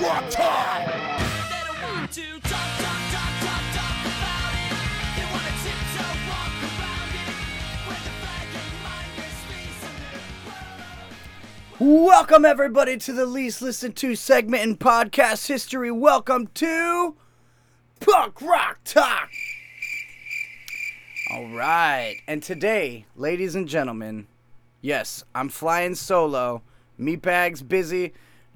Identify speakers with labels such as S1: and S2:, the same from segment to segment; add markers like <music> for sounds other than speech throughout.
S1: Rock Time!
S2: Welcome everybody to the least listened to segment in podcast history. Welcome to Punk Rock Talk. All right, and today, ladies and gentlemen, yes, I'm flying solo. Meatbag's busy.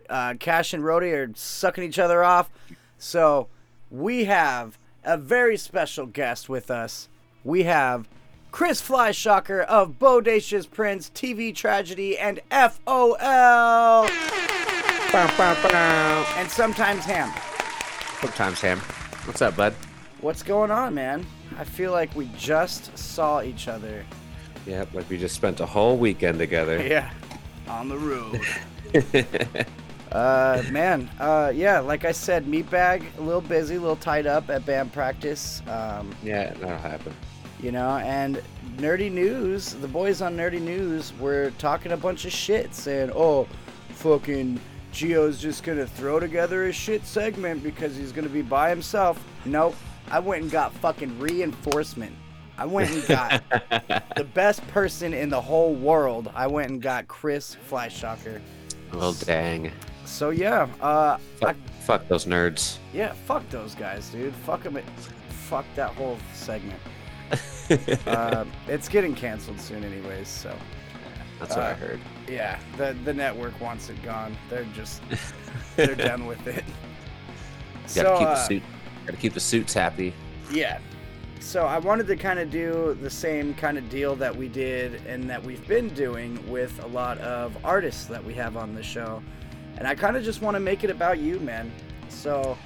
S2: Uh, Cash and Rody are sucking each other off. So we have a very special guest with us. We have Chris Fleischhacker of Bodacious Prints, TV Tragedy, and FOL. And sometimes Ham.
S3: Sometimes, Sam. What's up, bud?
S2: What's going on, man? I feel like we just saw each other.
S3: Yeah, like we just spent a whole weekend together. <laughs>
S2: Yeah. On the road. <laughs> uh, man, uh, yeah, like I said, Meatbag, a little busy, a little tied up at band practice. Um,
S3: Yeah, that'll happen.
S2: you know, and Nerdy News, the boys on Nerdy News were talking a bunch of shit, saying, oh, fucking Gio's just gonna throw together a shit segment because he's gonna be by himself. Nope. I went and got fucking reinforcement. I went and got <laughs> the best person in the whole world. I went and got Chris Fleischhacker.
S3: Well, dang.
S2: So yeah, uh, I,
S3: Fuck, fuck those nerds.
S2: yeah, fuck those guys, dude. Fuck them. Fuck that whole segment. um, <laughs> it's getting canceled soon, anyways. So
S3: That's what I
S2: Uh,
S3: heard.
S2: yeah, the the network wants it gone. They're just <laughs> they're done with it.
S3: Gotta
S2: So
S3: keep the
S2: uh,
S3: suit. Gotta keep the suits happy.
S2: yeah. So I wanted to kind of do the same kind of deal that we did and that we've been doing with a lot of artists that we have on the show. And I kind of just want to make it about you, man. So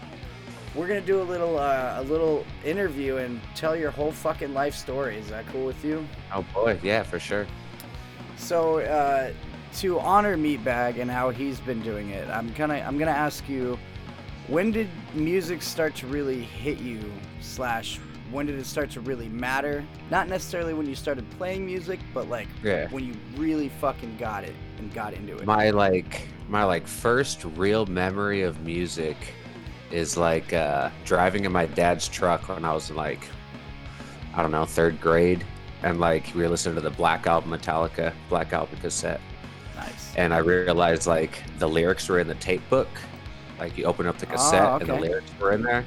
S2: we're gonna do a little uh, a little interview and tell your whole fucking life story. Is that cool with you?
S3: Oh boy, yeah, for sure.
S2: So uh, to honor Meatbag and how he's been doing it, I'm gonna I'm gonna ask you, when did music start to really hit you? Slash, when did it start to really matter? Not necessarily when you started playing music, but like
S3: Yeah.
S2: when you really fucking got it and got into it.
S3: My like my like first real memory of music is like uh driving in my dad's truck when I was in like I don't know, third grade. And like we were listening to the Black Album Metallica, Black Album cassette.
S2: nice.
S3: and I realized like the lyrics were in the tape book. Like you open up the cassette and the lyrics were in there.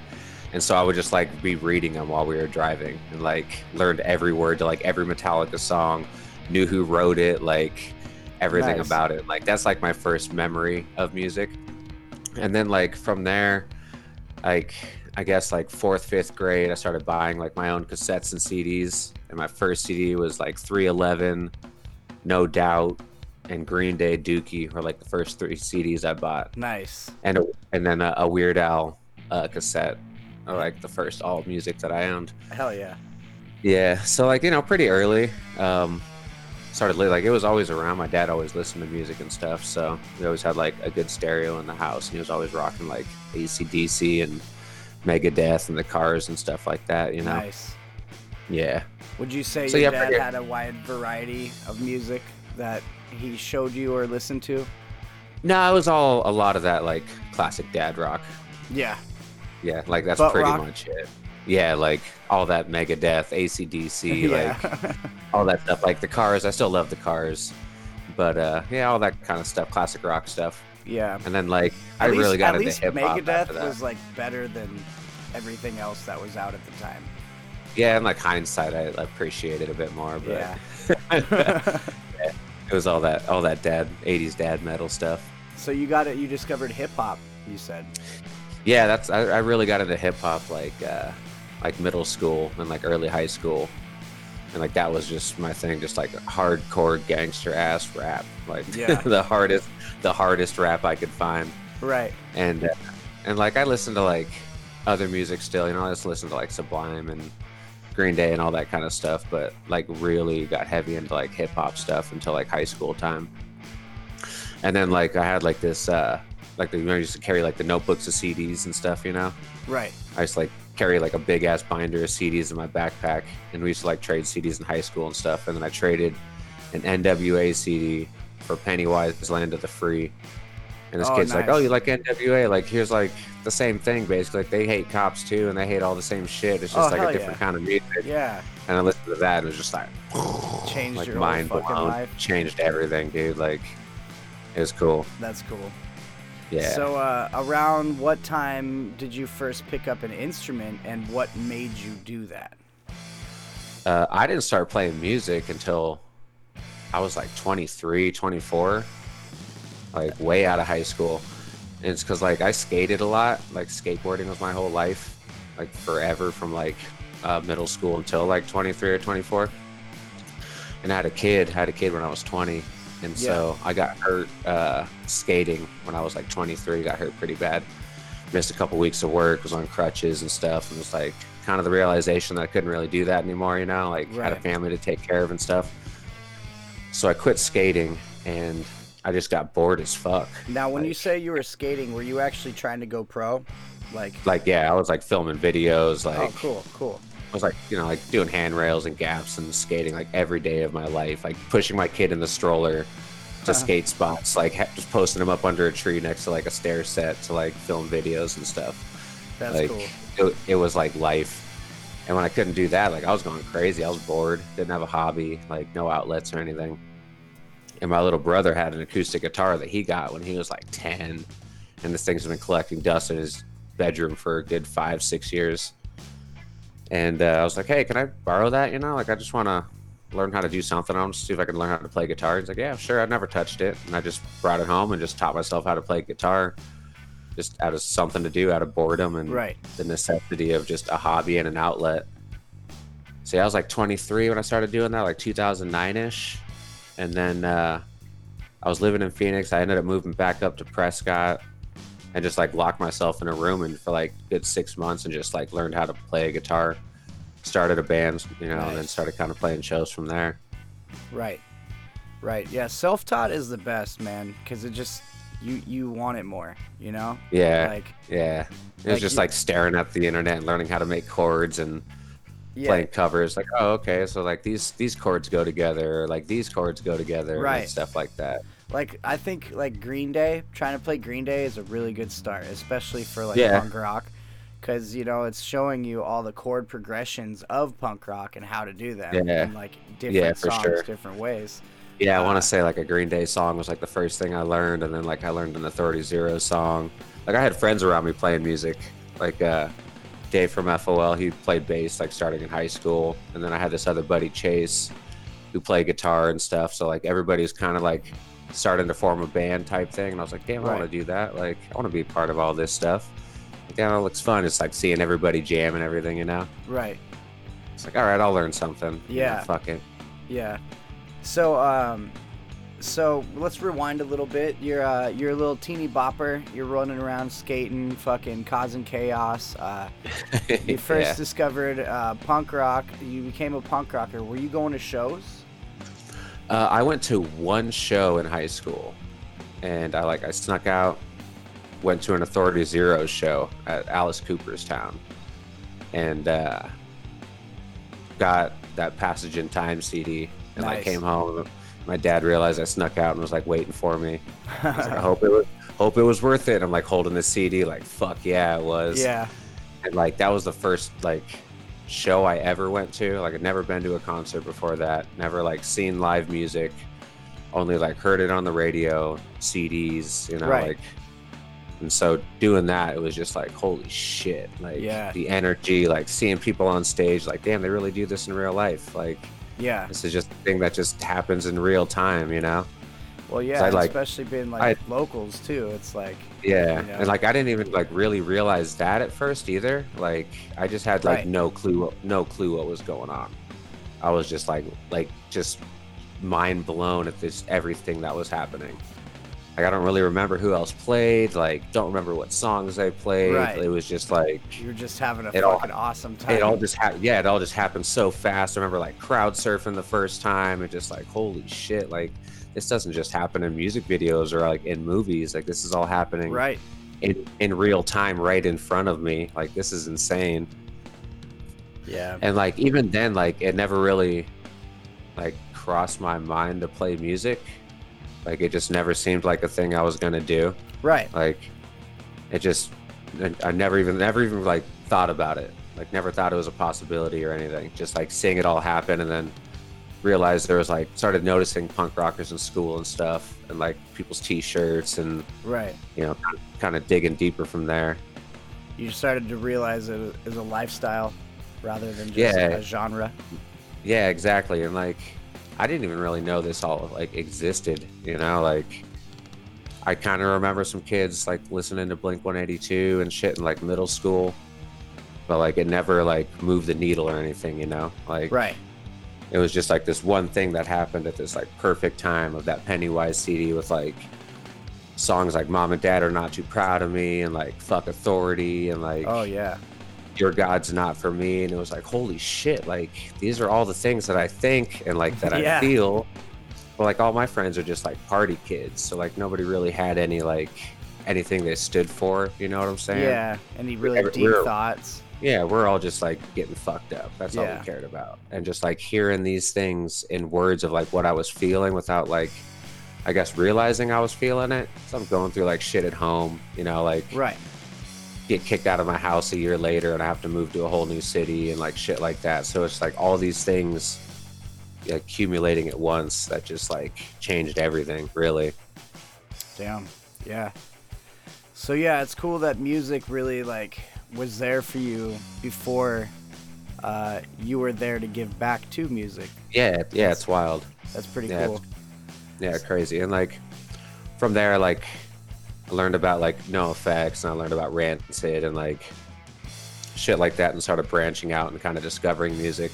S3: And so I would just like be reading them while we were driving and like learned every word to like every Metallica song, knew who wrote it, like everything
S2: Nice.
S3: about it. Like that's like my first memory of music. And then like from there, like I guess like fourth, fifth grade, I started buying like my own cassettes and CDs. And my first CD was like 311, No Doubt, and Green Day Dookie were like the first three CDs I bought.
S2: Nice.
S3: And a, and then a, a Weird Al uh, cassette, or like the first all music that I owned.
S2: Hell yeah.
S3: Yeah, so like you know, pretty early. Um, started li- like it was always around. My dad always listened to music and stuff, so we always had like a good stereo in the house. And he was always rocking like ACDC and Megadeth and the Cars and stuff like that. You know,
S2: Nice.
S3: yeah.
S2: Would you say
S3: So,
S2: your
S3: yeah,
S2: dad
S3: pretty-
S2: had a wide variety of music that he showed you or listened to?
S3: No, it was all a lot of that like classic dad rock.
S2: Yeah.
S3: Yeah, like that's
S2: Butt
S3: pretty
S2: rock?
S3: much it. Yeah, like all that Megadeth, ACDC, <laughs> like all that stuff. Like the Cars, I still love the Cars, but uh, yeah, all that kind of stuff, classic rock stuff.
S2: yeah.
S3: And then like I
S2: least-
S3: really got
S2: at
S3: into
S2: least
S3: hip hop
S2: Megadeth was like better than everything else that was out at the time.
S3: Yeah, and like hindsight, I appreciate it a bit more. But
S2: Yeah. <laughs>
S3: it was all that all that dad '80s dad metal stuff.
S2: so you got it. You discovered hip hop. You said.
S3: Yeah, that's I, I really got into hip hop like uh, like middle school and like early high school, and like that was just my thing, just like hardcore gangster ass rap, like
S2: Yeah. <laughs>
S3: the hardest the hardest rap I could find.
S2: Right.
S3: and uh, and like I listen to like other music still. You know, I just listen to like Sublime and Green Day and all that kind of stuff. But like really got heavy into like hip hop stuff until like high school time. And then like I had like this uh like the, you know, I used to carry like the notebooks of CDs and stuff. You know,
S2: Right.
S3: I used to like carry like a big ass binder of CDs in my backpack, and we used to like trade CDs in high school and stuff. And then I traded an NWA CD for Pennywise Land of the Free, And this
S2: Oh,
S3: kid's like, "Oh, you like NWA? Like, here's like the same thing basically. Like, they hate cops too, and they hate all the same shit. It's
S2: Oh,
S3: just like a different
S2: yeah.
S3: kind of music."
S2: Yeah,
S3: And I listened to that, and it was just like,
S2: changed
S3: like
S2: your
S3: mind
S2: fucking
S3: blown,
S2: life.
S3: changed everything, dude. Like, it was cool.
S2: That's cool.
S3: Yeah.
S2: So, uh, around what time did you first pick up an instrument, and what made you do that?
S3: uh, I didn't start playing music until I was like 23, 24, like way out of high school. And it's because like I skated a lot. Like skateboarding was my whole life, like forever from like uh, middle school until like 23 or 24. And I had a kid. I had a kid when I was 20, and so I got hurt uh, skating when I was like 23. Got hurt pretty bad. Missed a couple weeks of work. Was on crutches and stuff. And was like kind of the realization that I couldn't really do that anymore. You know, like had a family to take care of and stuff. So I quit skating, and I just got bored as fuck.
S2: Now, when you say you were skating, were you actually trying to go pro? Like,
S3: Like yeah, I was like filming videos. Like
S2: oh, cool, cool.
S3: I was like, you know, like doing handrails and gaps and skating like every day of my life, like pushing my kid in the stroller to
S2: Uh-huh.
S3: skate spots, like ha- just posting him up under a tree next to like a stair set to like film videos and stuff.
S2: That's
S3: like
S2: cool.
S3: it, it was like life. And when I couldn't do that, like I was going crazy. I was bored, didn't have a hobby, like no outlets or anything. And my little brother had an acoustic guitar that he got when he was like 10. And this thing's been collecting dust in his bedroom for a good five, six years. And uh, I was like, hey, can I borrow that? You know, like I just want to learn how to do something. I want to see if I can learn how to play guitar. He's like, yeah, sure. I've never touched it. And I just brought it home and just taught myself how to play guitar just out of something to do, out of boredom and
S2: Right.
S3: the necessity of just a hobby and an outlet. See, I was like 23 when I started doing that, like 2009 ish. And then uh, I was living in Phoenix. I ended up moving back up to Prescott and just like locked myself in a room and for like good six months and just like learned how to play a guitar. Started a band, you know, and then started kind of playing shows from there.
S2: Right. Right. Yeah, self-taught is the best, man, because it just you you want it more, you know?
S3: Yeah.
S2: Like,
S3: yeah. It was
S2: like
S3: just
S2: you-
S3: like staring at the internet and learning how to make chords and
S2: yeah,
S3: playing covers like oh okay so like these these chords go together like these chords go together
S2: Right.
S3: and stuff like that
S2: like I think like Green Day, trying to play Green Day is a really good start, especially for like
S3: Yeah.
S2: punk rock, because you know it's showing you all the chord progressions of punk rock and how to do them
S3: Yeah.
S2: in like different
S3: Yeah,
S2: songs,
S3: sure.
S2: different ways.
S3: yeah i want
S2: Uh,
S3: to say like a green day song was like the first thing i learned and then like i learned an authority zero song like i had friends around me playing music like uh dave from fol he played bass like starting in high school and then i had this other buddy chase who played guitar and stuff so like everybody's kind of like starting to form a band type thing and i was like damn i
S2: Right.
S3: want to do that like i want to be part of all this stuff like, yeah, it looks fun. It's like seeing everybody jam and everything, you know.
S2: Right.
S3: It's like, all right, I'll learn something. you know,
S2: Yeah.
S3: fuck it.
S2: Yeah. So um so let's rewind a little bit. You're uh you're a little teeny bopper. You're running around skating, fucking causing chaos. Uh <laughs> you first
S3: Yeah.
S2: discovered uh, punk rock. You became a punk rocker. Were you going to shows?
S3: Uh, I went to one show in high school, and I like I snuck out, went to an Authority Zero show at Alice Cooper'stown, and uh, got that Passage in Time CD. And I came home. My dad realized I snuck out and was like waiting for me. I, like, I <laughs> hope it was hope it was worth it. I'm like holding the CD, like fuck yeah, it was.
S2: yeah.
S3: and like that was the first like show I ever went to. Like I'd never been to a concert before that. Never like seen live music. Only like heard it on the radio, CDs, you know,
S2: Right.
S3: like and so doing that it was just like holy shit. Like
S2: Yeah.
S3: the energy, like seeing people on stage, like damn, they really do this in real life. Like
S2: Yeah.
S3: this is just a thing that just happens in real time, you know?
S2: Well, yeah,
S3: I like-
S2: especially being like
S3: I-
S2: locals too. It's like
S3: Yeah,
S2: You know?
S3: and like I didn't even like really realize that at first either. Like I just had like
S2: Right.
S3: no clue, no clue what was going on. I was just like, like just mind blown at this everything that was happening. Like I don't really remember who else played. Like don't remember what songs they played.
S2: Right.
S3: It was just like
S2: you're just having a
S3: It all-
S2: fucking awesome time.
S3: it all just happened. Yeah, it all just happened so fast. I remember like crowd surfing the first time and just like holy shit, like this doesn't just happen in music videos or like in movies. Like this is all happening
S2: right.
S3: in, in real time right in front of me like this is insane
S2: Yeah.
S3: and like even then like it never really like crossed my mind to play music Like it just never seemed like a thing I was gonna do.
S2: Right.
S3: Like it just I, I never even never even like thought about it. Like never thought it was a possibility or anything. Just like seeing it all happen and then realized there was like started noticing punk rockers in school and stuff and like people's t-shirts and
S2: Right.
S3: you know kind of digging deeper from there.
S2: You started to realize it is a lifestyle rather than just
S3: Yeah.
S2: a genre.
S3: Yeah, exactly. And like, I didn't even really know this all like existed. You know, like I kind of remember some kids like listening to Blink 182 and shit in like middle school, but like it never like moved the needle or anything. You know, like
S2: Right.
S3: It was just like this one thing that happened at this like perfect time of that Pennywise CD with like songs like "Mom and Dad Are Not Too Proud of Me" and like "Fuck Authority" and like
S2: Oh yeah.
S3: your god's not for me and it was like holy shit like these are all the things that i think and like that
S2: Yeah.
S3: i feel but like all my friends are just like party kids so like nobody really had any like anything they stood for you know what i'm saying
S2: Yeah. Any really deep
S3: we're-
S2: thoughts.
S3: Yeah we're all just like getting fucked up that's all
S2: Yeah.
S3: we cared about and just like hearing these things in words of like what i was feeling without like i guess realizing i was feeling it so i'm going through like shit at home you know like
S2: Right.
S3: get kicked out of my house a year later and I have to move to a whole new city and like shit like that. So it's like all these things accumulating at once that just like changed everything, really.
S2: Damn. Yeah. So yeah, it's cool that music really like was there for you before uh, you were there to give back to music.
S3: Yeah, yeah, it's wild.
S2: That's pretty
S3: Yeah,
S2: cool.
S3: Yeah, crazy. And like from there, like I learned about like NOFX and I learned about Rancid and like shit like that and started branching out and kind of discovering music.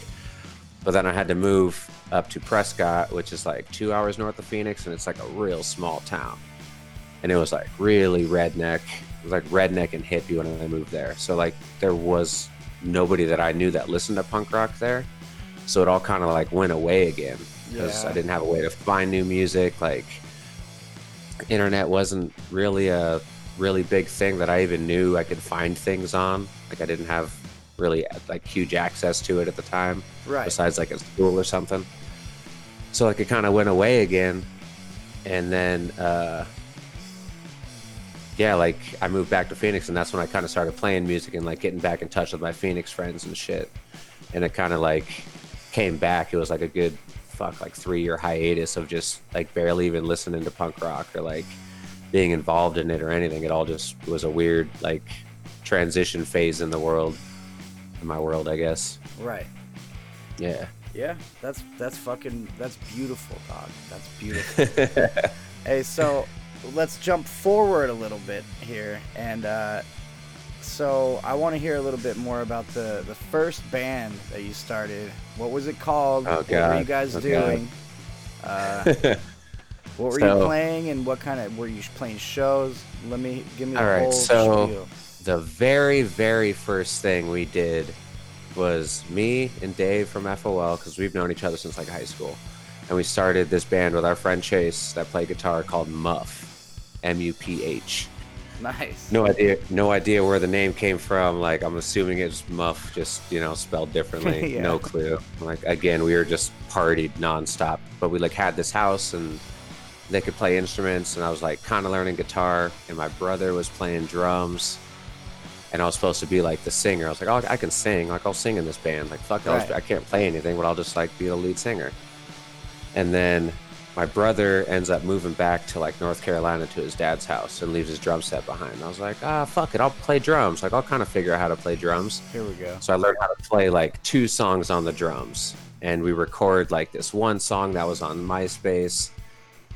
S3: But then I had to move up to Prescott, which is like two hours north of Phoenix, and it's like a real small town. And it was like really redneck. It was like redneck and hippie when I moved there. So like there was nobody that I knew that listened to punk rock there. So it all kind of like went away again because
S2: Yeah.
S3: I didn't have a way to find new music. Like internet wasn't really a really big thing that I even knew I could find things on. Like I didn't have really like huge access to it at the time
S2: Right.
S3: besides like at school or something. So like it kind of went away again, and then uh, yeah, like I moved back to Phoenix, and that's when I kind of started playing music and like getting back in touch with my Phoenix friends and shit. And it kind of like came back. It was like a good fuck like three year hiatus of just like barely even listening to punk rock or like being involved in it or anything. It all just was a weird like transition phase in the world, in my world, I guess.
S2: Right.
S3: Yeah.
S2: Yeah. That's that's fucking that's beautiful, dog. That's beautiful. <laughs> hey, so let's jump forward a little bit here, and uh, so I want to hear a little bit more about the the first band that you started. What was it called?
S3: Oh,
S2: What were you guys
S3: Oh,
S2: doing? <laughs> Uh, what were you playing, and what kind of were you playing shows? Let me give me the
S3: All right,
S2: whole
S3: so-
S2: spiel.
S3: the very, very first thing we did was me and Dave from FOL because we've known each other since like high school, and we started this band with our friend Chase that played guitar called Muff, M U P H.
S2: Nice.
S3: No idea, no idea where the name came from. Like I'm assuming it's Muff, just you know, spelled differently. <laughs>
S2: Yeah.
S3: No clue. Like again, we were just partied nonstop, but we like had this house and they could play instruments, and I was like kind of learning guitar, and my brother was playing drums, and I was supposed to be like the singer. I was like, oh, I can sing. Like I'll sing in this band. Like fuck,
S2: Right.
S3: I can't play anything, but I'll just like be the lead singer. And then my brother ends up moving back to like North Carolina to his dad's house and leaves his drum set behind. I was like, ah, fuck it, I'll play drums. Like I'll kind of figure out how to play drums.
S2: Here we go.
S3: So I learned how to play like two songs on the drums, and we record like this one song that was on MySpace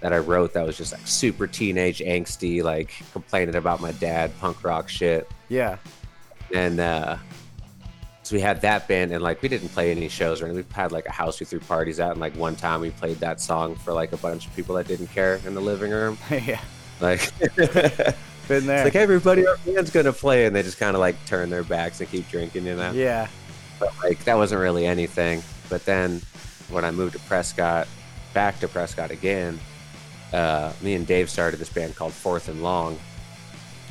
S3: that I wrote that was just like super teenage angsty, like complaining about my dad, punk rock shit
S2: Yeah.
S3: and uh so we had that band and like we didn't play any shows or anything. we had like a house we threw parties at and like one time we played that song for like a bunch of people that didn't care in the living room <laughs>
S2: yeah.
S3: like it's <laughs>
S2: Been there.
S3: like everybody our band's gonna play and they just kind of like turn their backs and keep drinking you know
S2: yeah.
S3: but like that wasn't really anything but then when i moved to prescott back to prescott again uh, me and dave started this band called fourth and long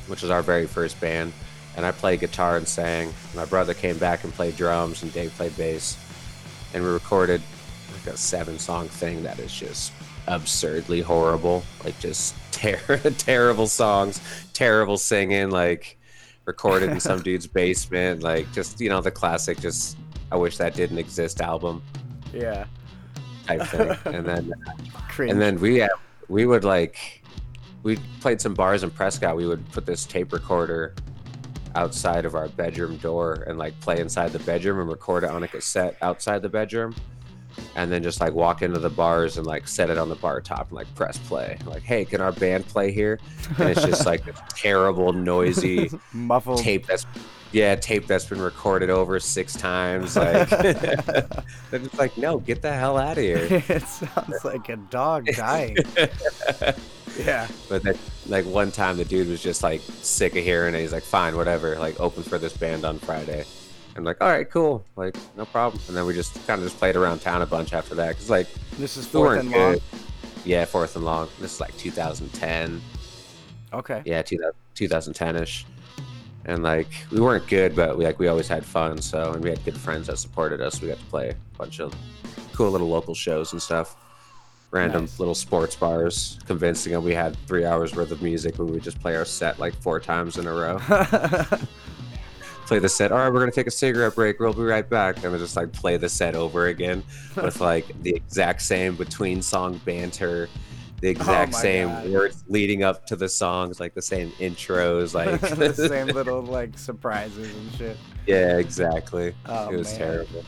S3: which was our very first band and i played guitar and sang my brother came back and played drums and dave played bass and we recorded like a seven song thing that is just absurdly horrible, like just <laughs> ter- terrible songs, terrible singing, like recorded in some <laughs> dude's basement, like just you know the classic, just I wish that didn't exist album
S2: Yeah.
S3: type thing. and then <laughs>
S2: Cringe.
S3: and then we uh, we would like we played some bars in Prescott. We would put this tape recorder outside of our bedroom door and like play inside the bedroom and record it on a cassette outside the bedroom. And then just like walk into the bars and like set it on the bar top and like press play. Like, hey, can our band play here? And it's just like a <laughs> terrible, noisy
S2: muffled.
S3: tape that's yeah, tape that's been recorded over six times. <laughs> Like, <laughs> just like, no, get the hell out of here. <laughs>
S2: it sounds like a dog dying. yeah.
S3: But then, like one time, the dude was just like sick of hearing it. He's like, "Fine, whatever. Like, open for this band on Friday." I'm like, "All right, cool. Like, no problem." And then we just kind of just played around town a bunch after that. Cause like
S2: This is fourth and long.
S3: good. Yeah, fourth and long. This is like 2010.
S2: Okay.
S3: Yeah, 2010 ish. And like we weren't good, but we like we always had fun. So and we had good friends that supported us. We got to play a bunch of cool little local shows and stuff. Random
S2: Nice.
S3: little sports bars, convincing them we had three hours worth of music. We would just play our set like four times in a row. <laughs> play the set. All right, we're gonna take a cigarette break. We'll be right back. And we just like play the set over again with like the exact same between song banter, the <laughs> exact
S2: Oh
S3: same
S2: God.
S3: words leading up to the songs, like the same intros, <laughs> like
S2: the <laughs> same little like surprises and shit.
S3: yeah, exactly.
S2: Oh,
S3: it was
S2: man.
S3: terrible.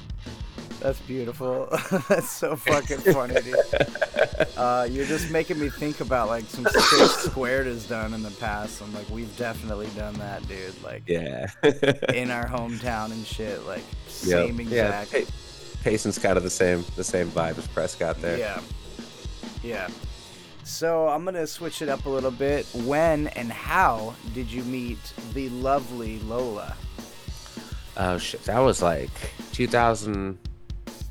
S2: That's beautiful. That's so fucking funny, dude. Uh, you're just making me think about like some shit Squared has done in the past. I'm like, we've definitely done that, dude. Like
S3: Yeah.
S2: in our hometown and shit. Like
S3: Yep.
S2: same
S3: Yeah.
S2: exact.
S3: Pa- Payson's kind of the same the same vibe as Prescott there.
S2: Yeah. Yeah. So I'm gonna switch it up a little bit. When and how did you meet the lovely Lola?
S3: Oh shit, that was like 2000,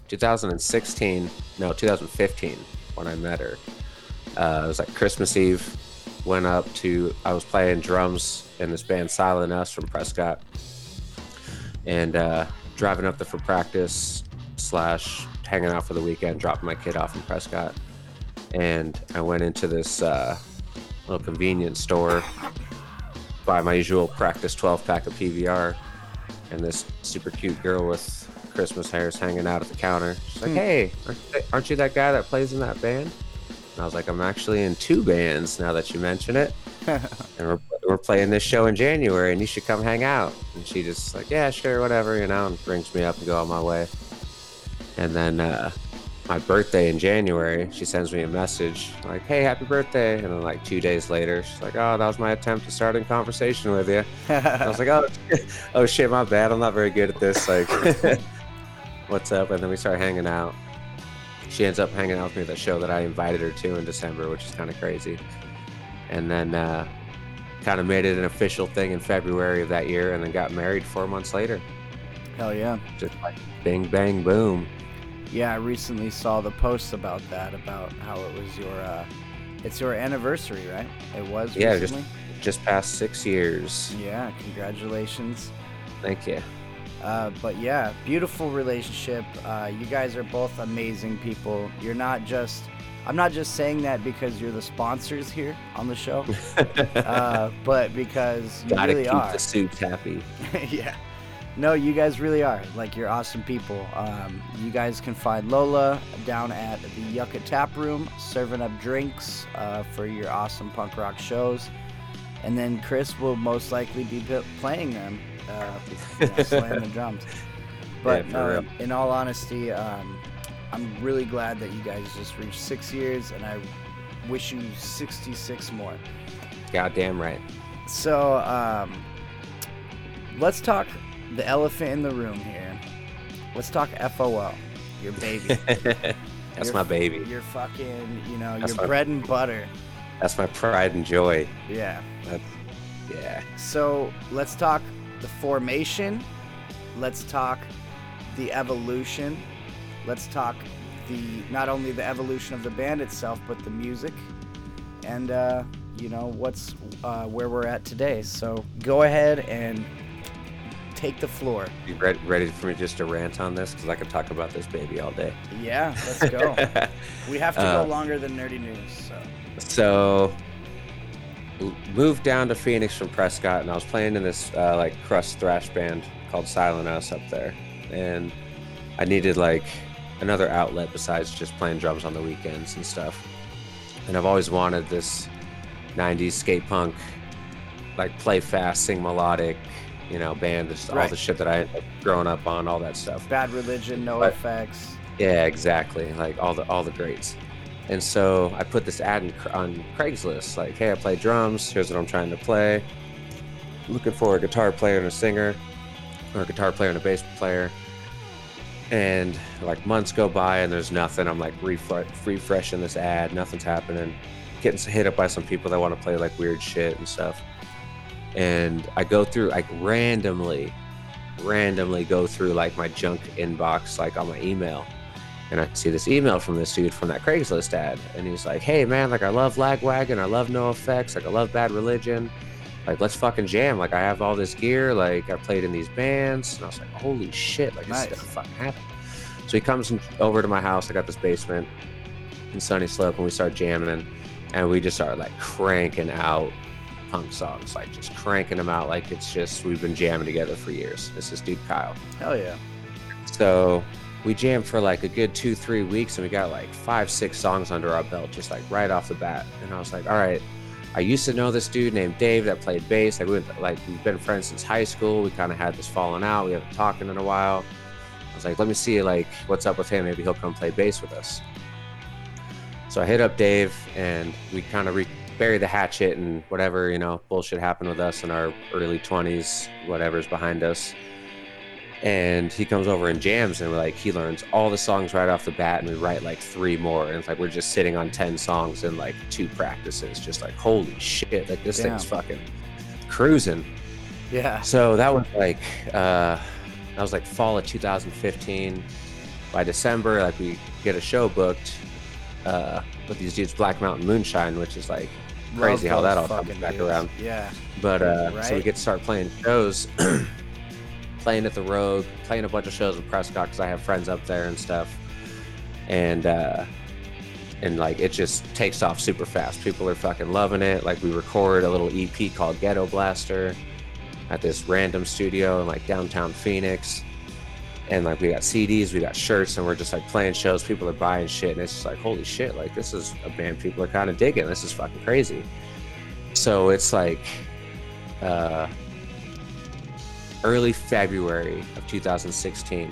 S3: 2016, no, 2015 when I met her. Uh, it was like Christmas Eve. Went up to, I was playing drums in this band Silent Us from Prescott, and uh, driving up there for practice slash hanging out for the weekend, dropping my kid off in Prescott, and I went into this uh, little convenience store, buy my usual practice 12 pack of PBR and this super cute girl with Christmas hairs hanging out at the counter. She's like,
S2: Hmm.
S3: "Hey, aren't you, aren't you that guy that plays in that band?" And I was like, "I'm actually in two bands now that you mention it, <laughs> and we're, we're playing this show in January, and you should come hang out." And she just like, "Yeah, sure, whatever," you know, and brings me up and go on my way. And then uh, my birthday in January, she sends me a message like, "Hey, happy birthday!" And then like two days later, she's like, "Oh, that was my attempt to start in conversation with you." <laughs> I was like, oh, <laughs> oh shit, my bad. I'm not very good at this. Like, <laughs> what's up? And then we start hanging out. She ends up hanging out with me at the show that I invited her to in December, which is kind of crazy. And then uh, kind of made it an official thing in February of that year, and then got married four months later.
S2: Hell yeah.
S3: Just like bing, bang, boom.
S2: Yeah, I recently saw the post about that, about how it was your, uh, it's your anniversary, right? It was
S3: Yeah, just-
S2: recently.
S3: Just past six years.
S2: Yeah, congratulations.
S3: Thank you.
S2: Uh, but yeah, beautiful relationship. Uh, you guys are both amazing people. You're not just, I'm not just saying that because you're the sponsors here on the show, <laughs> uh, but because you
S3: Gotta
S2: really
S3: keep
S2: are.
S3: the suits happy. <laughs>
S2: yeah. No, you guys really are. Like, you're awesome people. Um, you guys can find Lola down at the Yucca Tap Room, serving up drinks uh, for your awesome punk rock shows. And then Chris will most likely be playing them, uh, you know, <laughs> slaying the drums. But no,
S3: real.
S2: in all honesty, um, I'm really glad that you guys just reached six years, and I wish you 66 more.
S3: Goddamn right.
S2: So, um, let's talk the elephant in the room here. Let's talk FOL, your baby. <laughs>
S3: That's
S2: Your-
S3: my baby.
S2: Your fucking, you know,
S3: That's
S2: your bread and butter.
S3: That's my pride and joy.
S2: Yeah.
S3: That's, yeah.
S2: So, let's talk the formation. Let's talk the evolution. Let's talk the not only the evolution of the band itself, but the music, and uh, you know what's uh, where we're at today. So go ahead and take the floor.
S3: You ready, ready for me just to rant on this? Because I could talk about this baby all day.
S2: Yeah, let's go. <laughs> we have to
S3: Uh,
S2: go longer than nerdy news. So
S3: So, moved down to Phoenix from Prescott, and I was playing in this uh, like crust thrash band called Silent Us up there, and I needed like another outlet besides just playing drums on the weekends and stuff. And I've always wanted this '90s skate punk, like play fast, sing melodic, you know, band. Just all
S2: Right.
S3: the shit that I had grown up on, all that stuff.
S2: bad religion, no
S3: But-
S2: effects.
S3: Yeah, exactly. Like all the all the greats. And so I put this ad in, on Craigslist, like, "Hey, I play drums. Here's what I'm trying to play. Looking for a guitar player and a singer, or a guitar player and a bass player." And like months go by and there's nothing. I'm like refre- refreshing this ad, nothing's happening. Getting hit up by some people that want to play like weird shit and stuff. And I go through like randomly, randomly go through like my junk inbox, like on my email and I see this email from this dude from that Craigslist ad, and he's like, "Hey man, like I love Lagwagon, I love NOFX, like I love Bad Religion, like let's fucking jam. Like I have all this gear, like I played in these bands." And I was like, "Holy shit, like
S2: Nice.
S3: this stuff fucking happened." So he comes over to my house. I got this basement in Sunnyslope, and we start jamming, and, and we just start like cranking out punk songs, like just cranking them out, like it's just we've been jamming together for years. It's this dude Kyle.
S2: Hell yeah.
S3: So we jammed for like a good two, three weeks, and we got like five, six songs under our belt, just like right off the bat. And I was like, all right, I used to know this dude named Dave that played bass. Like, we, like we've been friends since high school. We kind of had this falling out. We haven't talked in a while. I was like, let me see like what's up with him. Maybe he'll come play bass with us. So I hit up Dave, and we kind of re- bury the hatchet and whatever you know bullshit happened with us in our early 20s, whatever's behind us. And he comes over and jams and we're like he learns all the songs right off the bat and we write like three more. And it's like we're just sitting on 10 songs in like two practices just like holy shit like this thing's fucking cruising.
S2: Yeah.
S3: so that was like uh that was like fall of 2015 by december like we get a show booked uh with these dudes black mountain moonshine which is like crazy how that all comes back around
S2: Yeah.
S3: but uh, so we get to start playing shows, <clears throat> playing at the Rogue, playing a bunch of shows in Prescott because I have friends up there and stuff, and uh, and like it just takes off super fast. People are fucking loving it. Like we record a little EP called Ghetto Blaster at this random studio in like downtown Phoenix. And like we got CDs, we got shirts, and we're just like playing shows. People are buying shit, and it's just like holy shit! Like this is a band people are kind of digging. This is fucking crazy. So it's like uh, early February of 2016.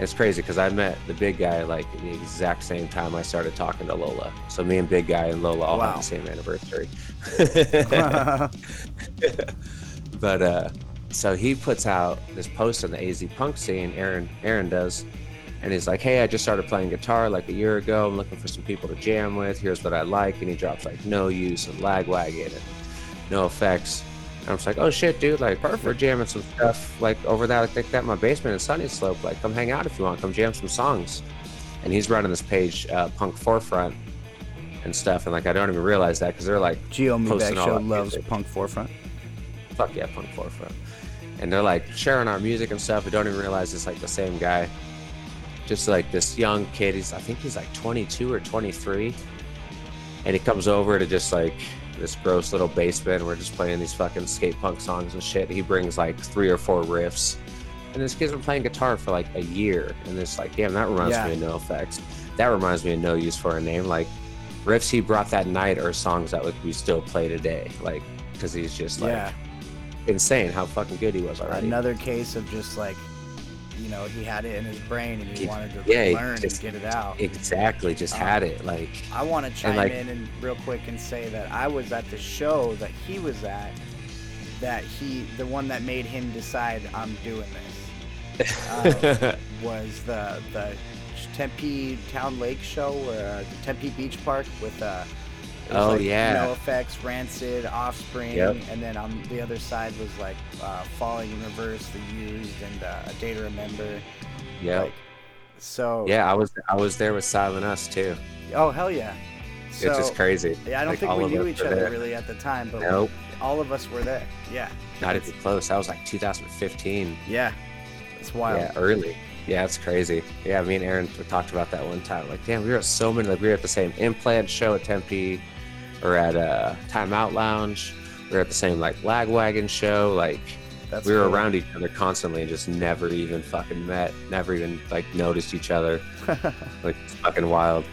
S3: And it's crazy because I met the big guy like at the exact same time I started talking to Lola. So me and big guy and Lola all have the same anniversary. <laughs> <laughs> <laughs> but uh, so he puts out this post on the AZ punk scene. Aaron Aaron does, and he's like, "Hey, I just started playing guitar like a year ago. I'm looking for some people to jam with. Here's what I like." And he drops like No Use and Lagwagon and NOFX. And I'm just like, "Oh shit, dude! Like, Perfect. we're jamming some stuff like over that. I think that in my basement in Sunnyslope. Like, come hang out if you want. Come jam some songs." And he's running this page, uh, Punk Forefront, and stuff. And like, I don't even realize that because they're like Gio
S2: Back Show loves
S3: music.
S2: Punk Forefront.
S3: fuck yeah, Punk Forefront. And they're like sharing our music and stuff. We don't even realize it's like the same guy. Just like this young kid. He's I think he's like 22 or 23, and he comes over to just like this gross little basement. We're just playing these fucking skate punk songs and shit. He brings like three or four riffs, and this kid's been playing guitar for like a year. And it's like, damn, that reminds
S2: Yeah.
S3: me of NOFX. That reminds me of No Use for a Name. Like riffs he brought that night are songs that like, we still play today. Like because he's just like
S2: yeah.
S3: Insane how fucking good he was already.
S2: Another case of just like, you know, he had it in his brain and he
S3: He-
S2: wanted to
S3: yeah,
S2: learn
S3: just-
S2: and get it out.
S3: Exactly, just
S2: Um,
S3: had it. Like,
S2: I want to chime
S3: like-
S2: in and real quick and say that I was at the show that he was at. That he, the one that made him decide I'm doing this, <laughs> uh, was the the Tempe Town Lake show, uh, the Tempe Beach Park with uh,
S3: Oh,
S2: like
S3: yeah.
S2: NOFX, Rancid, Offspring,
S3: Yep.
S2: and then on the other side was like uh, Falling in Reverse, The Used, and uh, A Day to Remember.
S3: yeah,
S2: Like, so
S3: yeah. I was I was there with Silent Us too.
S2: Oh hell yeah! So,
S3: it's just crazy.
S2: Yeah, I don't
S3: Like,
S2: think we knew each other
S3: there.
S2: really at the time, but
S3: Nope.
S2: all of us were there. Yeah.
S3: Not even close. That was like 2015.
S2: Yeah. It's wild.
S3: Yeah, early. Yeah, it's crazy. Yeah, me and Aaron talked about that one time. Like, damn, we were at so many. Like, we were at the same implant show at Tempe, or at a Timeout Lounge. We were at the same like Lagwagon show. Like,
S2: That's
S3: we were
S2: cool.
S3: around each other constantly and just never even fucking met. Never even like noticed each other. <laughs> like, it's fucking wild.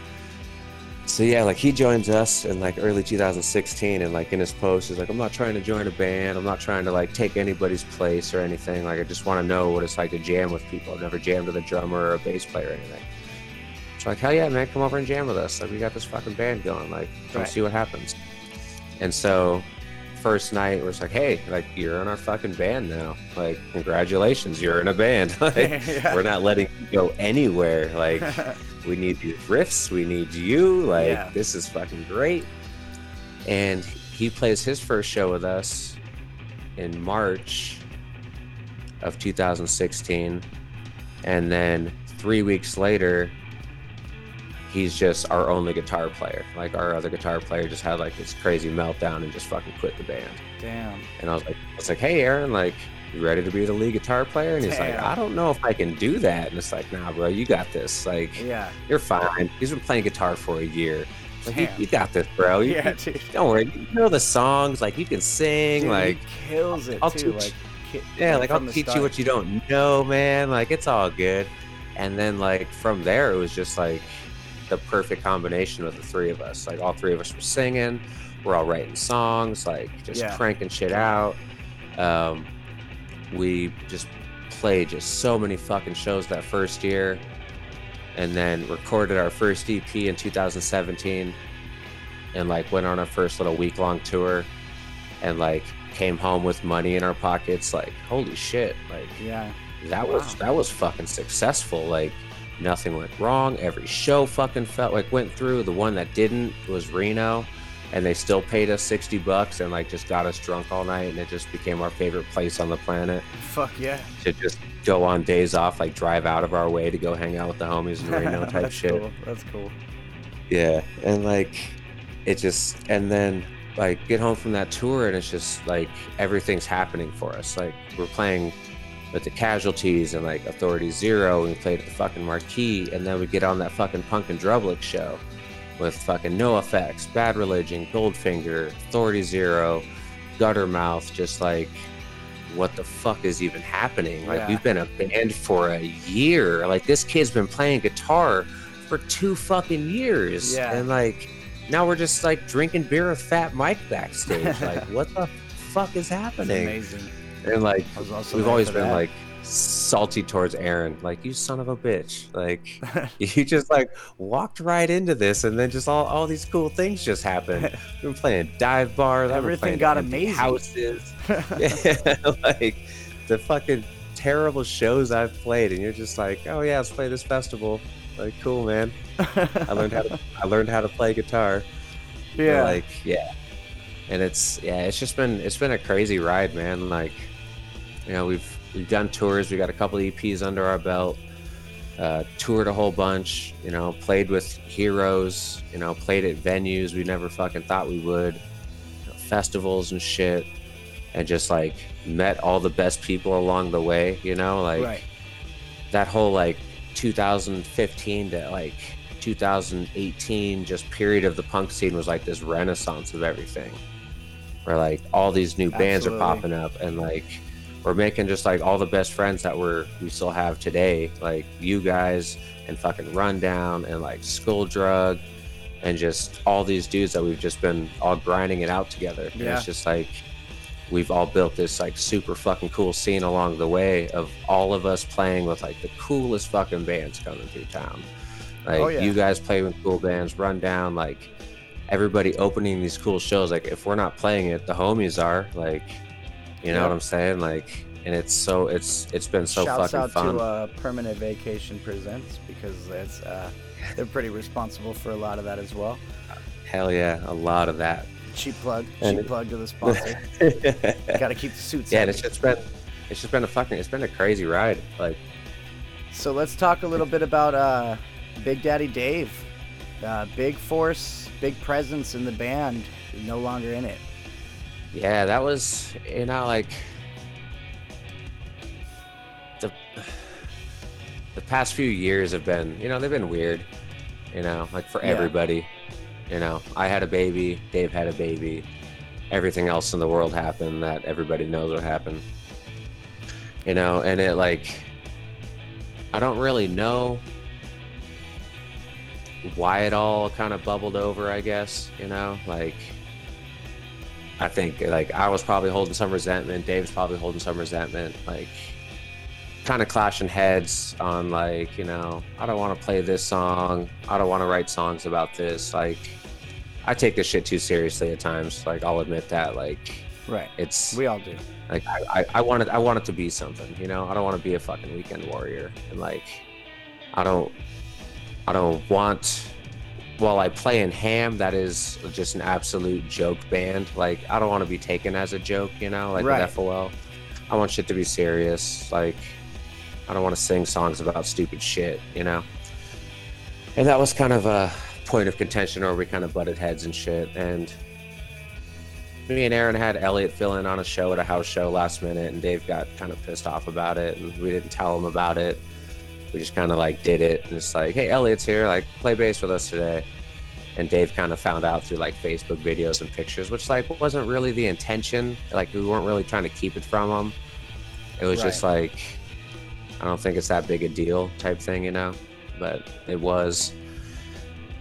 S3: So yeah, like he joins us in like early 2016, and like in his post, he's like, "I'm not trying to join a band. I'm not trying to like take anybody's place or anything. Like I just want to know what it's like to jam with people. I've never jammed with a drummer or a bass player or anything." Like, hell yeah, man, come over and jam with us. Like we got this fucking band going. Like, come
S2: Right.
S3: see what happens. And so, first night, we're just like, "Hey, like you're in our fucking band now. Like, congratulations, you're in a band. <laughs> like, <laughs>
S2: Yeah.
S3: we're not letting you go anywhere. Like." <laughs> we need these riffs we need you like
S2: Yeah.
S3: this is fucking great and he plays his first show with us in march of 2016 and then three weeks later he's just our only guitar player like our other guitar player just had like this crazy meltdown and just fucking quit the band
S2: Damn.
S3: and I was like, I was like, hey, Aaron, like, you ready to be the lead guitar player? And he's like, I don't know if I can do that. And it's like, nah, bro, you got this. Like,
S2: Yeah.
S3: you're fine. He's been playing guitar for a year. Like, you,
S2: Damn.
S3: you got this, bro. You,
S2: Yeah, dude.
S3: don't worry. You know the songs. Like, you can sing.
S2: Dude,
S3: like,
S2: kills it
S3: I'll
S2: too.
S3: teach-
S2: Like,
S3: yeah, like, I'll teach you what you don't know, man. Like, it's all good. And then, like, from there, it was just like the perfect combination of the three of us. Like, all three of us were singing. We're all writing songs, like, just
S2: Yeah.
S3: cranking shit out. Um, we just played just so many fucking shows that first year. And then recorded our first EP in 2017 and like went on our first little week long tour and like came home with money in our pockets like holy shit like
S2: Yeah.
S3: that was that was fucking successful like nothing went wrong every show fucking felt like went through the one that didn't was reno and they still paid us 60 bucks and like just got us drunk all night and it just became our favorite place on the planet
S2: Fuck yeah.
S3: to just go on days off like drive out of our way to go hang out with the homies in reno <laughs> type
S2: That's
S3: shit
S2: Cool. That's cool.
S3: yeah, and like it just and then like get home from that tour and it's just like everything's happening for us. Like we're playing with the casualties and like Authority Zero and we played at the fucking marquee and then we get on that fucking Punk in Drublic show with fucking NOFX, Bad Religion, Goldfinger, Authority Zero, Guttermouth, just like what the fuck is even happening? Like
S2: Yeah.
S3: we've been a band for a year. Like this kid's been playing guitar for two fucking years.
S2: Yeah.
S3: And like now we're just like drinking beer with Fat Mike backstage. <laughs> like what the fuck is happening?
S2: amazing.
S3: And like we've always been
S2: that.
S3: like salty towards Aaron. Like you son of a bitch. Like <laughs> you just like walked right into this and then just all, all these cool things just happened. <laughs> We've been playing dive bars.
S2: Everything got amazing.
S3: houses. <laughs> yeah, like the fucking terrible shows I've played, and you're just like, oh yeah, let's play this festival. Like, cool, man. I learned how to I learned how to play guitar.
S2: Yeah.
S3: like yeah, and it's yeah, it's just been it's been a crazy ride, man. Like, you know, we've we've done tours. We got a couple EPs under our belt. Uh, toured a whole bunch. You know, played with heroes. You know, played at venues we never fucking thought we would. You know, festivals and shit, and just like met all the best people along the way. You know, like
S2: right.
S3: that whole like 2015 to like 2018 just period of the punk scene was like this renaissance of everything where like all these new bands are popping up and like we're making just like all the best friends that we're we still have today like you guys and fucking rundown and like skull drug and just all these dudes that we've just been all grinding it out together and it's just like we've all built this like super fucking cool scene along the way of all of us playing with like the coolest fucking bands coming through town. Like
S2: Oh, yeah.
S3: you guys play with cool bands, run down like everybody opening these cool shows. Like if we're not playing it, the homies are. Like you know
S2: Yeah.
S3: what I'm saying? Like and it's so it's it's been so
S2: Shouts
S3: fucking
S2: out
S3: fun.
S2: to uh, Permanent Vacation Presents because it's uh, they're pretty responsible for a lot of that as well.
S3: Hell yeah, a lot of that.
S2: Cheap plug,
S3: And
S2: cheap
S3: it-
S2: plug to the sponsor. <laughs> Got to keep the suits.
S3: yeah, it's just been it's just been a fucking it's been a crazy ride. Like
S2: So let's talk a little bit about uh, Big Daddy Dave. Uh, big force, big presence in the band. No longer in it.
S3: yeah, that was you know like the the past few years have been you know they've been weird, you know like for
S2: Yeah.
S3: everybody. You know, I had a baby, Dave had a baby, everything else in the world happened that everybody knows what happened. You know, and it like I don't really know why it all kind of bubbled over, I guess, you know, like I think like I was probably holding some resentment, Dave's probably holding some resentment, like kind of clashing heads on like, you know, I don't want to play this song, I don't want to write songs about this, like I take this shit too seriously at times, like I'll admit that, like
S2: Right.
S3: it's
S2: We all do.
S3: like I, I, I want it I want it to be something, you know. I don't want to be a fucking weekend warrior and like I don't I don't want while I play in ham that is just an absolute joke band. Like I don't want to be taken as a joke, you know, like
S2: Right.
S3: with FOL. I want shit to be serious. Like I don't want to sing songs about stupid shit, you know. And that was kind of a point of contention where we kind of butted heads and shit and me and Aaron had Elliot fill in on a show at a house show last minute, and Dave got kind of pissed off about it, and we didn't tell him about it. We just kind of like did it, and it's like, hey, Elliot's here, like play bass with us today. And Dave kind of found out through like Facebook videos and pictures, which like wasn't really the intention. Like we weren't really trying to keep it from him. It was just like, I don't think it's that big a deal type thing, you know. But it was,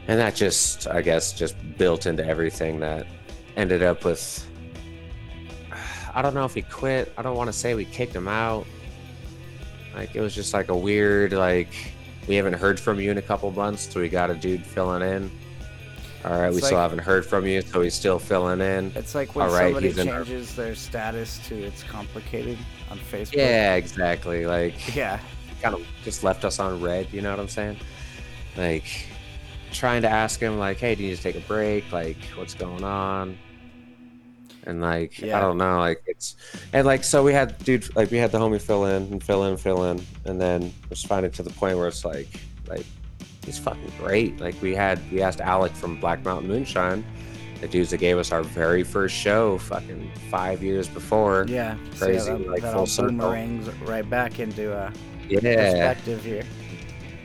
S3: and that just, I guess, just built into everything that ended up with <sighs> I don't know if he quit. I don't want to say we kicked him out. Like it was just like a weird like we haven't heard from you in a couple months, so we got a dude filling in. All right, we
S2: It's
S3: still haven't heard from you, so he's still filling in.
S2: It's like when
S3: All right,
S2: somebody
S3: he's in our-
S2: changes their status to it's complicated on Facebook.
S3: Yeah, exactly. Like
S2: Yeah.
S3: kind of just left us on red. You know what I'm saying? Like trying to ask him like, hey, do you need to take a break? Like, what's going on? And like,
S2: Yeah.
S3: I don't know. Like it's and like so we had dude like we had the homie fill in and fill in, and fill in, and then finally to the point where it's like like he's fucking great. Like we had we asked Alec from Black Mountain Moonshine, the dudes that gave us our very first show fucking five years before.
S2: Yeah.
S3: Crazy,
S2: So that,
S3: like,
S2: that
S3: full circle.
S2: right back into uh,
S3: Yeah.
S2: perspective here.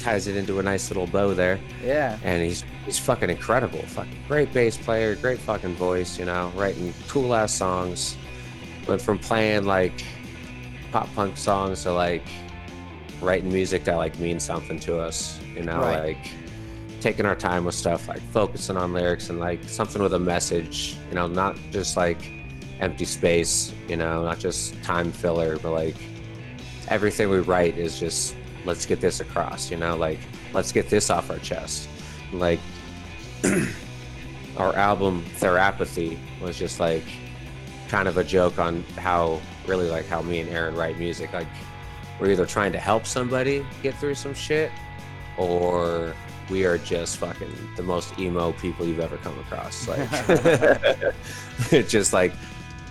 S3: Ties it into a nice little bow there.
S2: Yeah.
S3: and he's he's fucking incredible. Fucking great bass player, great fucking voice, you know, writing cool ass songs. Went from playing like pop punk songs to like writing music that like means something to us, you know,
S2: Right.
S3: like taking our time with stuff, like focusing on lyrics and like something with a message, you know, not just like empty space, you know, not just time filler, but like everything we write is just let's get this across, you know, like let's get this off our chest. Like <clears throat> our album Therapathy was just like kind of a joke on how really like how me and Aaron write music. Like we're either trying to help somebody get through some shit or we are just fucking the most emo people you've ever come across. Like it's <laughs> <laughs> just like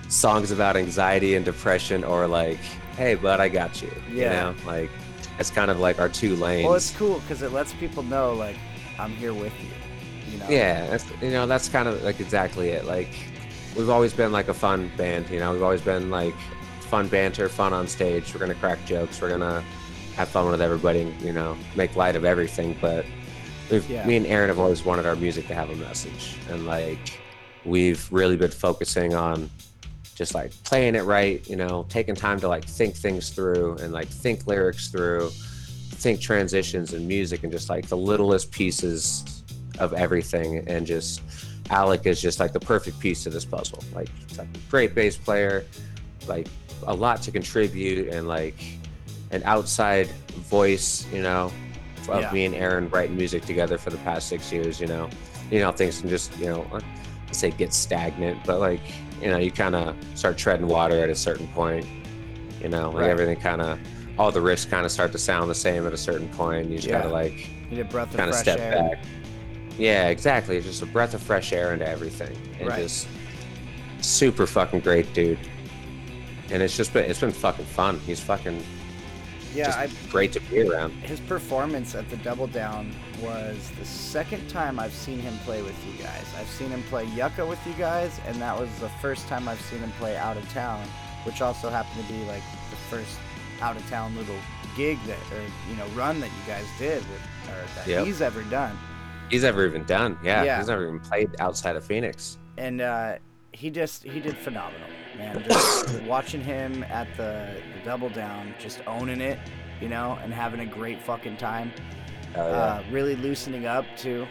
S3: songs about anxiety and depression or like, hey bud, I got you.
S2: Yeah.
S3: You know? Like it's kind of like our two lanes.
S2: Well, it's cool because it lets people know, like, I'm here with you. You know?
S3: Yeah, that's, you know, that's kind of like exactly it. Like, we've always been like a fun band, you know, we've always been like fun banter, fun on stage. We're gonna crack jokes, we're gonna have fun with everybody, you know, make light of everything. But we've,
S2: Yeah.
S3: me and Aaron have always wanted our music to have a message, and like, we've really been focusing on just like playing it right, you know, taking time to like think things through and like think lyrics through, think transitions and music and just like the littlest pieces of everything. And just Alec is just like the perfect piece to this puzzle. Like, like a great bass player, like a lot to contribute and like an outside voice, you know, of
S2: Yeah.
S3: me and Aaron writing music together for the past six years, you know. You know, things can just, you know, I say get stagnant, but like, you know, you kind of start treading water at a certain point. You know, like
S2: Right.
S3: everything kind of, all the riffs kind of start to sound the same at a certain point. You just
S2: Yeah.
S3: gotta like
S2: You breath
S3: kind of step
S2: air.
S3: back. Yeah, exactly. It's just a breath of fresh air into everything, and
S2: Right.
S3: just super fucking great dude. And it's just been it's been fucking fun. He's fucking
S2: Yeah, I
S3: great to be around.
S2: his performance at the Double Down was the second time I've seen him play with you guys. I've seen him play Yucca with you guys, and that was the first time I've seen him play out of town, which also happened to be like the first out of town little gig that, or you know, run that you guys did, with, or that
S3: Yep.
S2: he's ever done.
S3: He's ever even done. Yeah,
S2: Yeah.
S3: he's never even played outside of Phoenix.
S2: and uh, he just he did phenomenal, man. Just <coughs> watching him at the, the double down, just owning it, you know, and having a great fucking time.
S3: Oh, yeah.
S2: Uh, really loosening up too.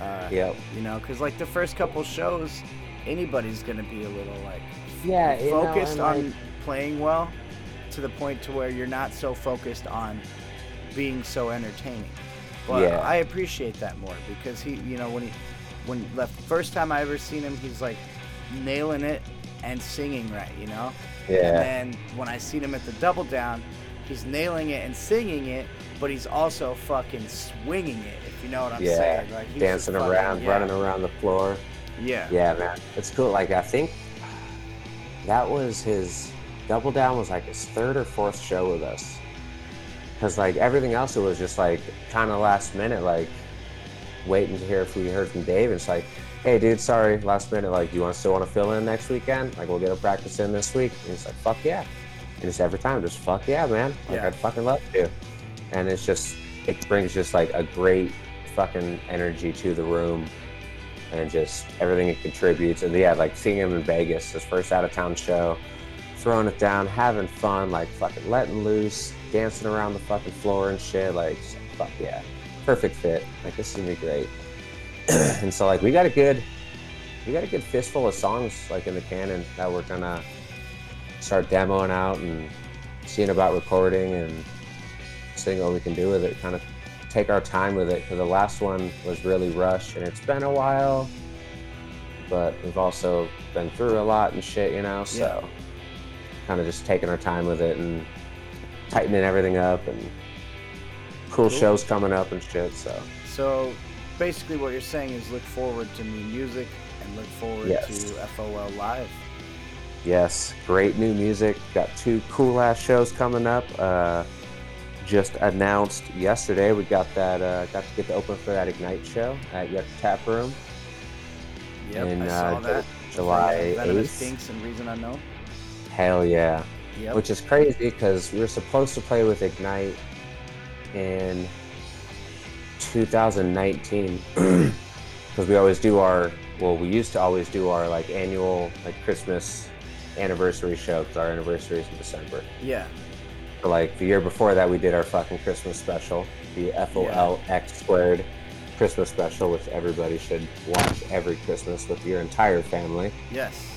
S2: Uh,
S3: yep.
S2: You know, because like the first couple shows, anybody's gonna be a little like
S3: Yeah, you know,
S2: focused on
S3: like-
S2: playing well, to the point to where you're not so focused on being so entertaining. But
S3: Yeah.
S2: I appreciate that more because he, you know, when he when the first time I ever seen him, he's like nailing it and singing right, you know. And
S3: Yeah.
S2: then when I seen him at the double down, he's nailing it and singing it, but he's also fucking swinging it. If you know what I'm
S3: Yeah.
S2: saying, like he's
S3: Dancing
S2: fucking-
S3: around,
S2: yeah,
S3: running around the floor.
S2: Yeah.
S3: Yeah, man. It's cool. Like I think that was his double down was like his third or fourth show with us. Cause like everything else it was just like kind of last minute, like waiting to hear if we heard from Dave. And it's like, hey dude, sorry, last minute, like do you want to still want to fill in next weekend? Like we'll get a practice in this week. And he's like, fuck yeah. And it's every time just fuck yeah, man. Like
S2: Yeah.
S3: I'd fucking love to. And it's just it brings just like a great fucking energy to the room and just everything it contributes. And yeah, like seeing him in Vegas, his first out of town show, throwing it down, having fun, like fucking letting loose, dancing around the fucking floor and shit. Like, fuck yeah, perfect fit. Like this is gonna be great. <clears throat> and so like we got a good, we got a good fistful of songs like in the canon that we're gonna start demoing out and seeing about recording and what we can do with it. Kind of take our time with it because the last one was really rushed and it's been a while but we've also been through a lot and shit you know so kind of just taking our time with it and tightening everything up and cool,
S2: Cool.
S3: shows coming up and shit so
S2: So basically, what you're saying is look forward to new music and look forward
S3: Yes.
S2: to FOL live.
S3: yes great new music got two cool ass shows coming up uh just announced yesterday we got that uh got to get to open for that ignite show at Yucca Tap Room
S2: Yep,
S3: in
S2: I
S3: uh,
S2: saw that.
S3: July
S2: For Venomous
S3: 8th.
S2: Pinks and Reason Unknown.
S3: Hell yeah.
S2: Yep.
S3: Which is crazy because we were supposed to play with Ignite in 2019 because <clears throat> we always do our well we used to always do our like annual like Christmas anniversary show because our anniversary is in December.
S2: yeah.
S3: But like the year before that we did our fucking Christmas special, the FOL X squared Christmas special, which everybody should watch every Christmas with your entire family
S2: Yes.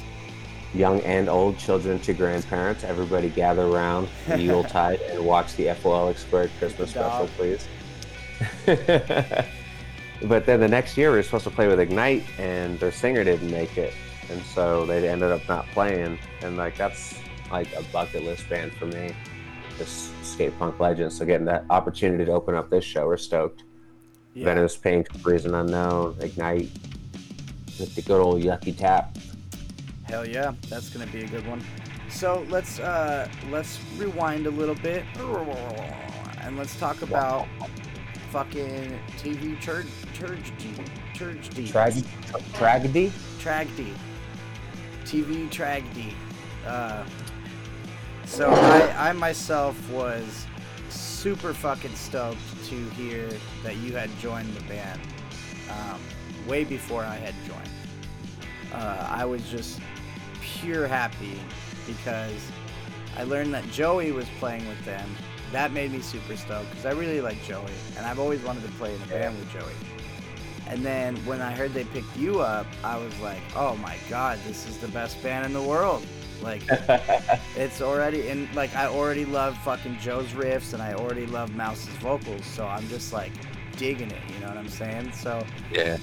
S3: young and old, children to grandparents, everybody gather around the <laughs> Yuletide and watch the FOL Squared Christmas special, please. <laughs> but then the next year, we were supposed to play with Ignite, and their singer didn't make it, and so they ended up not playing. And like that's like a bucket list band for me, just skate punk legends. So getting that opportunity to open up this show, we're stoked.
S2: Yeah.
S3: Venomous Pink, Reason Unknown, Ignite, with the good old Yucca Tap.
S2: Hell yeah, that's gonna be a good one. So let's uh let's rewind a little bit and let's talk about fucking TV church church church D
S3: Trag- tragedy?
S2: tragedy TV tragedy. Uh, so I I myself was super fucking stoked to hear that you had joined the band um, way before I had joined. Uh, I was just pure happy because I learned that Joey was playing with them. That made me super stoked because I really like Joey and I've always wanted to play in a band with Joey. And then when I heard they picked you up, I was like, oh my god, this is the best band in the world. Like, <laughs> it's already, and like, I already love fucking Joe's riffs and I already love Mouse's vocals. So I'm just like digging it, you know what I'm saying? So,
S3: Yeah.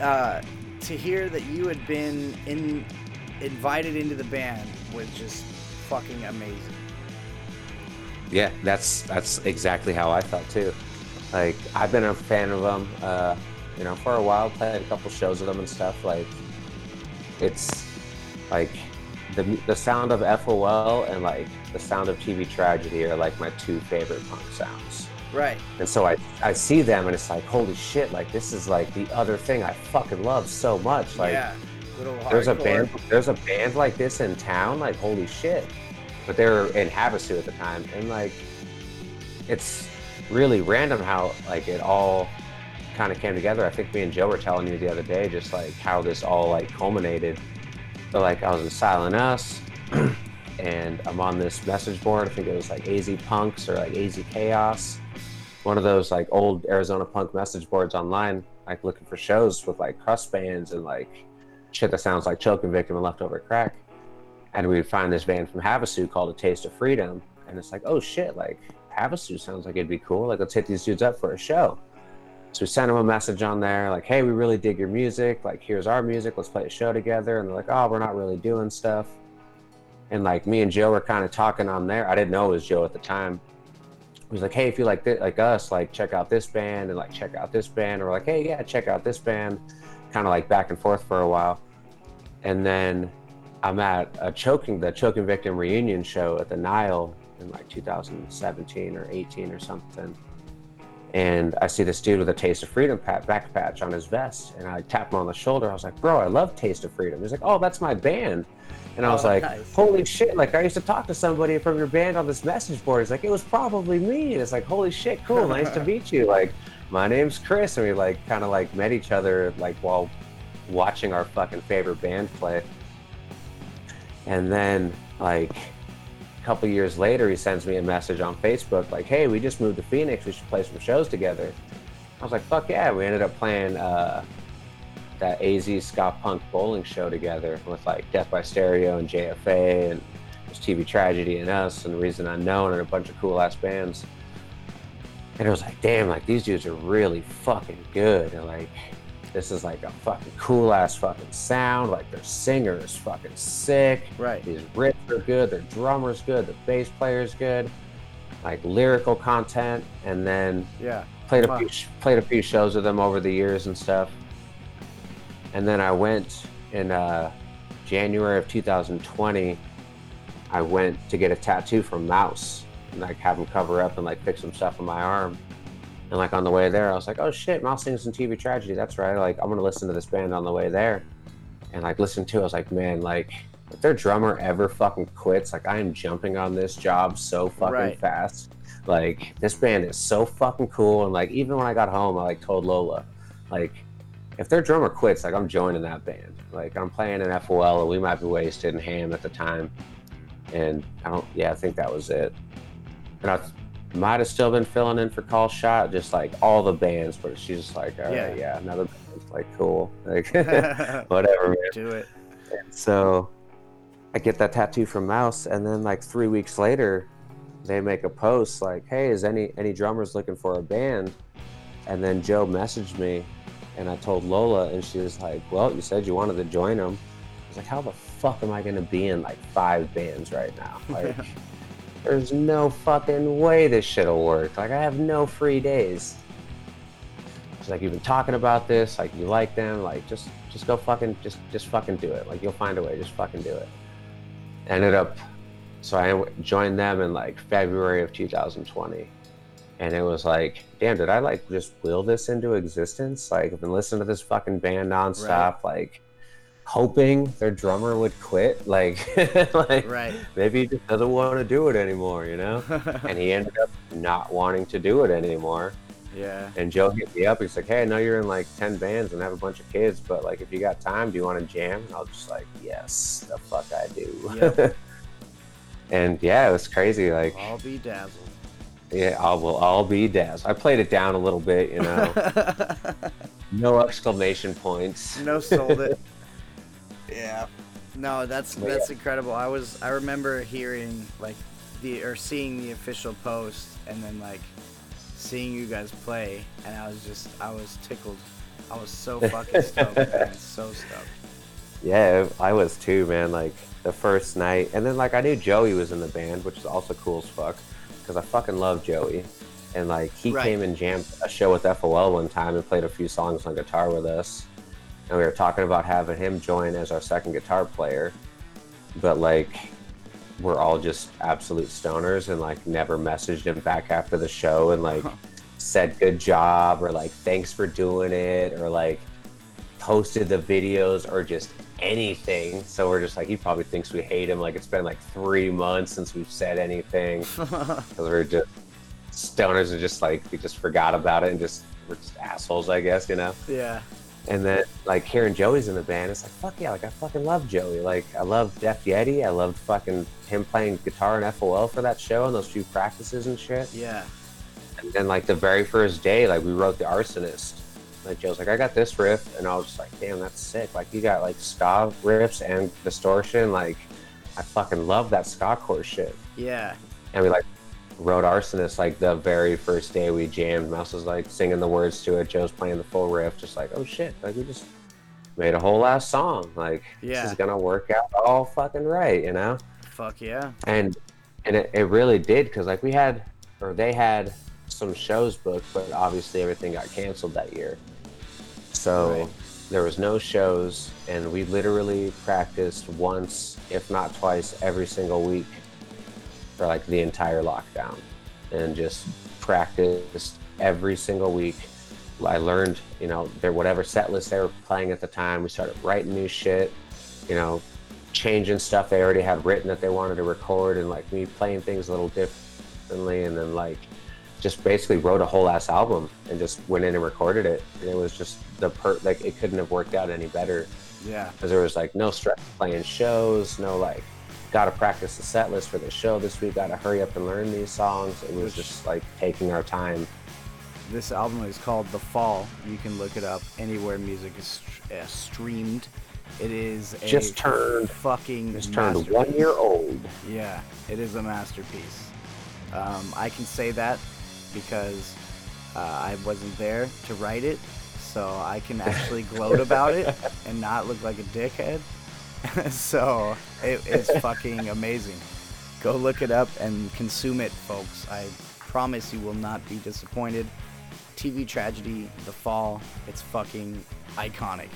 S2: uh, to hear that you had been in invited into the band was just fucking amazing.
S3: Yeah, that's that's exactly how I felt too. Like I've been a fan of them, uh, you know, for a while. Played a couple shows with them and stuff. Like it's like the the sound of FOL and like the sound of TV Tragedy are like my two favorite punk sounds.
S2: Right.
S3: And so I I see them and it's like holy shit, like this is like the other thing I fucking love so much. Like
S2: yeah.
S3: There's a band there's a band like this in town, like holy shit. But they were in Havasu at the time and like it's really random how like it all kind of came together. I think me and Joe were telling you the other day just like how this all like culminated. So like I was in Silent Us <clears throat> and I'm on this message board. I think it was like AZ Punks or like AZ Chaos. One of those like old Arizona punk message boards online, like looking for shows with like crust bands and like shit that sounds like Choking Victim and Leftover Crack. And we would find this band from Havasu called A Taste of Freedom. And it's like, oh shit, like Havasu sounds like it'd be cool. Like let's hit these dudes up for a show. So we sent them a message on there, like, hey, we really dig your music. Like, here's our music. Let's play a show together. And they're like, oh, we're not really doing stuff. And like me and Joe were kind of talking on there. I didn't know it was Joe at the time. He was like, hey, if you like this, like us, like check out this band and like check out this band. Or like, hey, yeah, check out this band. Kind of like back and forth for a while. And then I'm at a choking the choking victim reunion show at the Nile in like 2017 or 18 or something. And I see this dude with a Taste of Freedom pat, back patch on his vest, and I tap him on the shoulder. I was like, "Bro, I love Taste of Freedom." He's like, "Oh, that's my band." And I was
S2: Oh,
S3: like,
S2: nice.
S3: "Holy shit!" Like I used to talk to somebody from your band on this message board. He's like, "It was probably me." And it's like, "Holy shit, cool, nice to <laughs> meet you." Like, my name's Chris, and we like kind of like met each other like while watching our fucking favorite band play. And then like a couple years later, he sends me a message on Facebook like, "Hey, we just moved to Phoenix. We should play some shows together." I was like, "Fuck yeah!" We ended up playing uh, that AZ ska punk bowling show together with like Death by Stereo and JFA and TV Tragedy and us and Reason Unknown and a bunch of cool ass bands. And it was like, damn, like these dudes are really fucking good. And like, this is like a fucking cool ass fucking sound. Like their singer is fucking sick.
S2: Right.
S3: These riffs are good. Their drummer's good. The bass player's good. Like lyrical content. And then
S2: Yeah.
S3: played a few played a few shows with them over the years and stuff. And then I went in uh, January of 2020. I went to get a tattoo from Mouse and like have him cover up and like fix some stuff on my arm. And like on the way there, I was like, "Oh shit, sings in TV Tragedy. That's right. Like I'm gonna listen to this band on the way there." And like listen to, it, I was like, "Man, like if their drummer ever fucking quits, like I am jumping on this job so fucking
S2: Right.
S3: fast." Like this band is so fucking cool, and like even when I got home, I like told Lola, like if their drummer quits, like I'm joining that band. Like I'm playing an FOL, and we might be wasted and ham at the time, and I don't. Yeah, I think that was it. And I might have still been filling in for Call Shot, just like all the bands, but she's just like, all right,
S2: Yeah.
S3: yeah, another band. like cool, <laughs> like <laughs> whatever, man.
S2: Do it.
S3: So I get that tattoo from Mouse, and then like three weeks later, they make a post like, "Hey, is any any drummers looking for a band?" And then Joe messaged me, and I told Lola, and she was like, "Well, you said you wanted to join them." I was like, "How the fuck am I going to be in like five bands right now? <laughs> Like, there's no fucking way this shit'll work. Like, I have no free days." She's like, "You've been talking about this. Like, you like them. Like, just just go fucking just just fucking do it. Like, you'll find a way. Just fucking do it." Ended up, so I joined them in like February of 2020, and it was like, damn, did I like just will this into existence? Like, I've been listening to this fucking band nonstop, like hoping their drummer would quit, like, <laughs> like
S2: Right.
S3: maybe he just doesn't want to do it anymore, you know? <laughs> and he ended up not wanting to do it anymore.
S2: yeah.
S3: And Joe hit me up. He's like, "Hey, I know you're in like ten bands and have a bunch of kids, but like, if you got time, do you want to jam?" And I was just like, "Yes, the fuck I do."
S2: Yep. <laughs>
S3: and yeah, it was crazy. Like,
S2: I'll be dazzled.
S3: yeah, I will all be dazzled. I played it down a little bit, you know, no exclamation points.
S2: no sold it. Yeah. No, that's
S3: But
S2: that's incredible. I was I remember hearing like the or seeing the official post and then like seeing you guys play and I was just I was tickled. I was so <laughs> fucking stoked, man. So stoked.
S3: Yeah, I was too, man. Like the first night, and then like I knew Joey was in the band, which is also cool as fuck, because I fucking love Joey. And like he
S2: Right.
S3: came and jammed a show with FOL one time and played a few songs on guitar with us. And we were talking about having him join as our second guitar player. but like we're all just absolute stoners and like never messaged him back after the show and like said good job or like thanks for doing it or like posted the videos or just anything. So we're just like he probably thinks we hate him. Like it's been like three months since we've said anything <laughs> because we're just stoners and just like we just forgot about it and just we're just assholes, I guess, you know.
S2: yeah.
S3: And then like hearing Joey's in the band, it's like fuck yeah, like I fucking love Joey. Like I love Def Yeti. I loved fucking him playing guitar and FOL for that show and those few practices and shit.
S2: Yeah.
S3: And then like the very first day, like we wrote the Arsonist. Like Joe's like, I got this riff, and I was just like, damn, that's sick. Like you got like ska riffs and distortion. Like I fucking love that ska core shit.
S2: Yeah.
S3: And we like wrote Arsonist like the very first day we jammed. Mouse was like singing the words to it. Joe's playing the full riff, just like, oh shit, like we just made a whole ass song. Like
S2: Yeah.
S3: this is gonna work out all fucking right, you know?
S2: Fuck yeah.
S3: and and it, it really did because like we had or they had some shows booked but obviously everything got canceled that year so
S2: Right.
S3: there was no shows and we literally practiced once if not twice every single week for like the entire lockdown and just practiced every single week. I learned you know their whatever set list they were playing at the time we started writing new shit you know changing stuff they already had written that they wanted to record and like me playing things a little differently. And then like just basically wrote a whole ass album and just went in and recorded it. And it was just the per like it couldn't have worked out any better.
S2: Yeah.
S3: because there was like no stress playing shows no like gotta practice the set list for the show this week gotta hurry up and learn these songs it was just like taking our time
S2: This album is called The Fall. You can look it up anywhere music is st- uh, streamed. It is a
S3: Just turned-
S2: fucking
S3: just turned one year old
S2: Yeah, it is a masterpiece. Um, I can say that because uh, I wasn't there to write it, so I can actually <laughs> gloat about it and not look like a dickhead. <laughs> so it, it's <laughs> fucking amazing. Go look it up and consume it, folks. I promise you will not be disappointed. TV tragedy, The Fall. It's fucking iconic.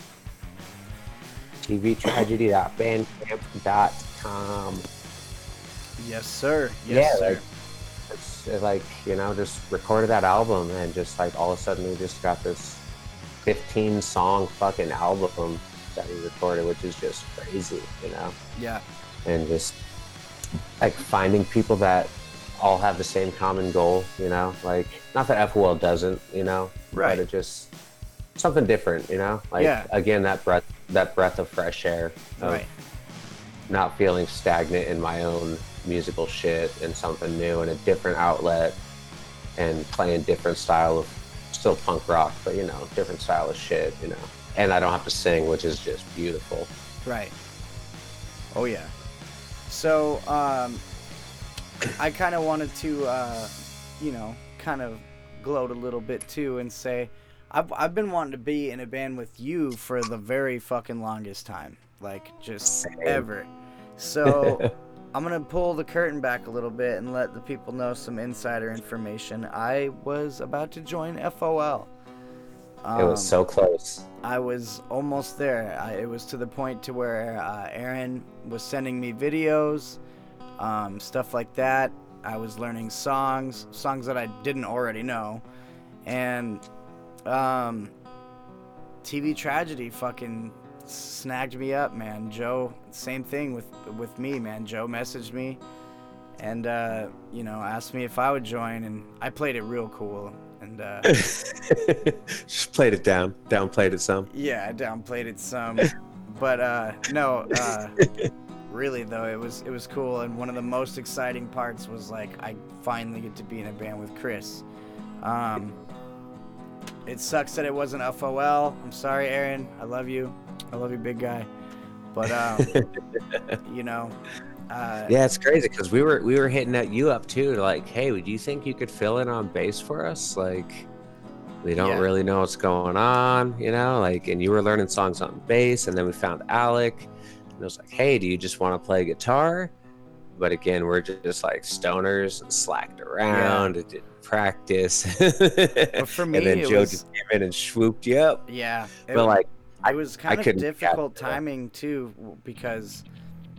S3: tvtragedy.bandcamp.com
S2: Yes, sir. Yes,
S3: yeah,
S2: sir.
S3: like it's it, like you know, just recorded that album and just like all of a sudden we just got this 15 song fucking album that we recorded, which is just crazy, you know,
S2: yeah.
S3: and just like finding people that all have the same common goal, you know, like not that FOL doesn't, you know,
S2: Right.
S3: but it just something different, you know, like
S2: Yeah.
S3: again that breath that breath of fresh air, of
S2: Right.
S3: not feeling stagnant in my own musical shit and something new and a different outlet and playing different style of still punk rock but you know different style of shit you know and i don't have to sing which is just beautiful
S2: Right. Oh yeah. So um, <coughs> I kind of wanted to, uh, you know, kind of gloat a little bit too and say, I've I've been wanting to be in a band with you for the very fucking longest time, like just
S3: Same.
S2: ever. So. <laughs> I'm gonna pull the curtain back a little bit and let the people know some insider information. I was about to join FOL.
S3: it was
S2: Um,
S3: so close
S2: I was almost there. I, it was to the point to where uh, Aaron was sending me videos, um, stuff like that. I was learning songs, songs that I didn't already know, and um, TV tragedy fucking snagged me up, man. Joe, same thing with with me, man. Joe messaged me and uh, you know asked me if I would join, and I played it real cool. And uh, <laughs>
S3: just played it down downplayed it some
S2: Yeah, I downplayed it some, but uh, no, uh, <laughs> really though, it was it was cool, and one of the most exciting parts was like I finally get to be in a band with Chris. Um, it sucks that it wasn't FOL. I'm sorry, Aaron. I love you. I love you, big guy. But um, <laughs> you know, uh,
S3: yeah it's crazy because we were we were hitting at you up too like hey would you think you could fill in on bass for us like we don't
S2: Yeah.
S3: really know what's going on you know like and you were learning songs on bass and then we found alec and it was like hey do you just want to play guitar but again we're just like stoners and slacked around and didn't practice
S2: But for <laughs> me,
S3: and then joe
S2: was-
S3: just came in and swooped you up
S2: yeah.
S3: But like
S2: it was kind of difficult timing too because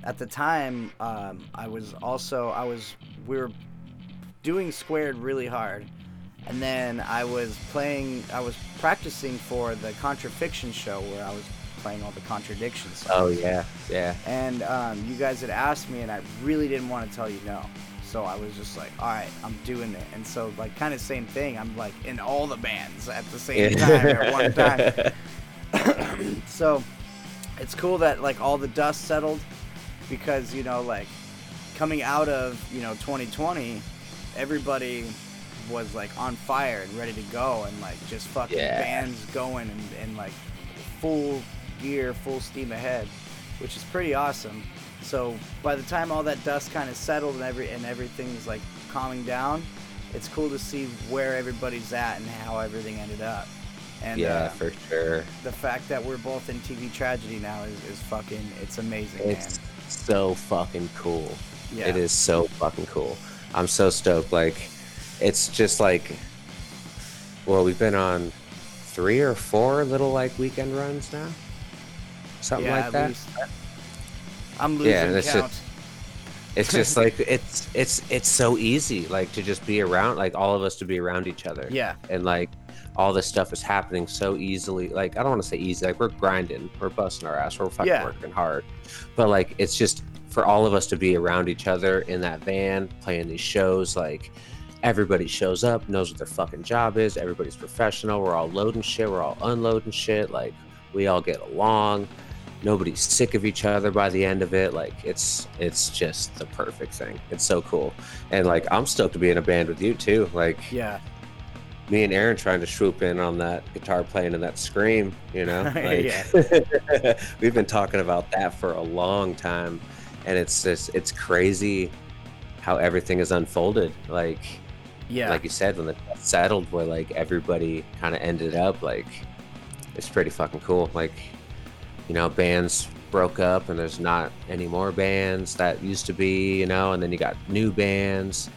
S2: at the time, um, I was also I was we were doing squared really hard, and then I was playing I was practicing for the Contrafiction show where I was playing all the contradictions.
S3: Oh yeah, yeah.
S2: And um, you guys had asked me, and I really didn't want to tell you no. So I was just like, all right, I'm doing it. And so, like, kind of same thing. I'm like in all the bands at the same time at one time. <laughs> <clears throat> so it's cool that like all the dust settled because you know like coming out of you know 2020 everybody was like on fire and ready to go and like just fucking
S3: Yeah.
S2: bands going and, and like full gear full steam ahead which is pretty awesome so by the time all that dust kind of settled and every and everything's like calming down it's cool to see where everybody's at and how everything ended up and
S3: yeah,
S2: uh,
S3: for sure.
S2: the fact that we're both in TV tragedy now is, is fucking it's amazing,
S3: It's so fucking cool.
S2: Yeah.
S3: It is so fucking cool. I'm so stoked. Like, it's just like, well, we've been on three or four little like weekend runs now, something
S2: yeah,
S3: like that.
S2: least. I'm losing
S3: Yeah, and it's
S2: count.
S3: just- It's just <laughs> like it's it's it's so easy, like to just be around, like all of us to be around each other.
S2: yeah,
S3: and like all this stuff is happening so easily. Like I don't want to say easy, like we're grinding, we're busting our ass, we're fucking
S2: Yeah.
S3: working hard, but like it's just for all of us to be around each other in that van playing these shows. Like everybody shows up, knows what their fucking job is. Everybody's professional. We're all loading shit. We're all unloading shit. Like we all get along. Nobody's sick of each other by the end of it. Like it's it's just the perfect thing. It's so cool, and like I'm stoked to be in a band with you too. Like
S2: yeah,
S3: me and Aaron trying to swoop in on that guitar playing and that scream, you know? <laughs> Like, <laughs> we've been talking about that for a long time and it's just it's crazy how everything is unfolded. Like
S2: yeah,
S3: like you said, when the settled where like everybody kind of ended up, like it's pretty fucking cool. Like, you know, bands broke up and there's not any more bands that used to be, you know, and then you got new bands.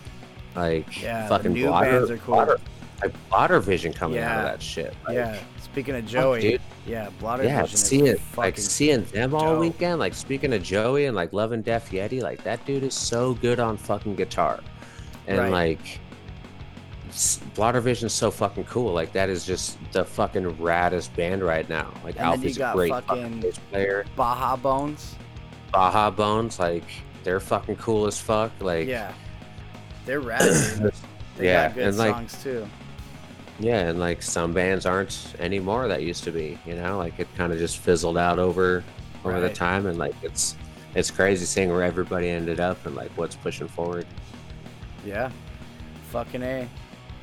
S3: Like
S2: Yeah,
S3: fucking
S2: new
S3: blotter,
S2: bands are cool.
S3: blotter, like blotter vision coming out of that shit. Like,
S2: yeah. Speaking of Joey, yeah, Blotter
S3: yeah,
S2: Vision is
S3: seeing like seeing them all
S2: dope.
S3: weekend. Like speaking of Joey and like loving Def Yeti, like that dude is so good on fucking guitar, and
S2: Right.
S3: like Blotter Vision's so fucking cool. Like that is just the fucking raddest band right now. Like
S2: And
S3: Alfie's a great
S2: fucking-
S3: fucking bass player.
S2: Baja Bones.
S3: Baja Bones, like they're fucking cool as fuck. Like
S2: yeah, they're rad. <clears throat> They
S3: Yeah,
S2: got good
S3: and, like,
S2: songs too.
S3: Yeah, and like some bands aren't anymore that used to be, you know, like it kind of just fizzled out over over the time and like it's it's crazy seeing where everybody ended up and like what's pushing forward.
S2: Yeah, fucking a.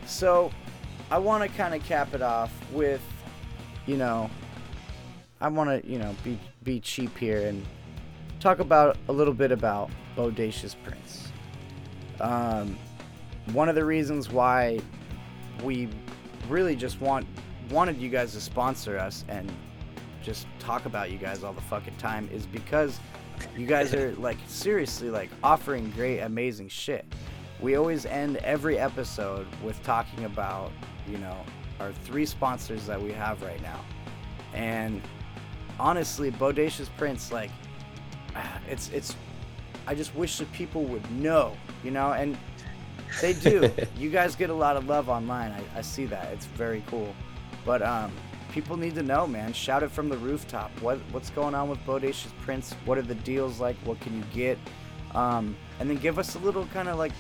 S2: So, I want to kind of cap it off with, you know, I want to you know be be cheap here and talk about a little bit about Bodacious Prints. Um, one of the reasons why we really just want wanted you guys to sponsor us and just talk about you guys all the fucking time is because you guys are <laughs> like seriously like offering great amazing shit. We always end every episode with talking about you know our three sponsors that we have right now. And honestly bodacious prints like <sighs> it's it's i just wish that people would know you know? And they do. <laughs> You guys get a lot of love online. I, I see that. It's very cool. But um people need to know man. Shout it from the rooftop. What what's going on with bodacious prints? What are the deals like? What can you get? Um and then give us a little kind of like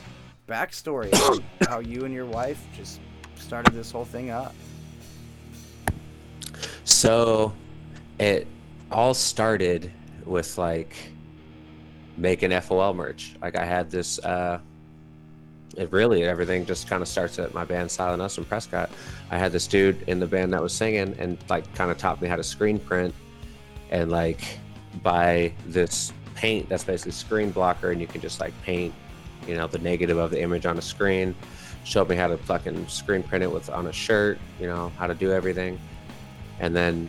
S2: backstory <coughs> how you and your wife just started this whole thing up.
S3: So it all started with like making FOL merch. Like I had this uh it really everything just kind of starts at my band Silent Us in Prescott. I had this dude in the band that was singing and like kind of taught me how to screen print and like buy this paint that's basically screen blocker and you can just like paint, you know, the negative of the image on a screen. Showed me how to fucking screen print it with on a shirt, you know, how to do everything. And then,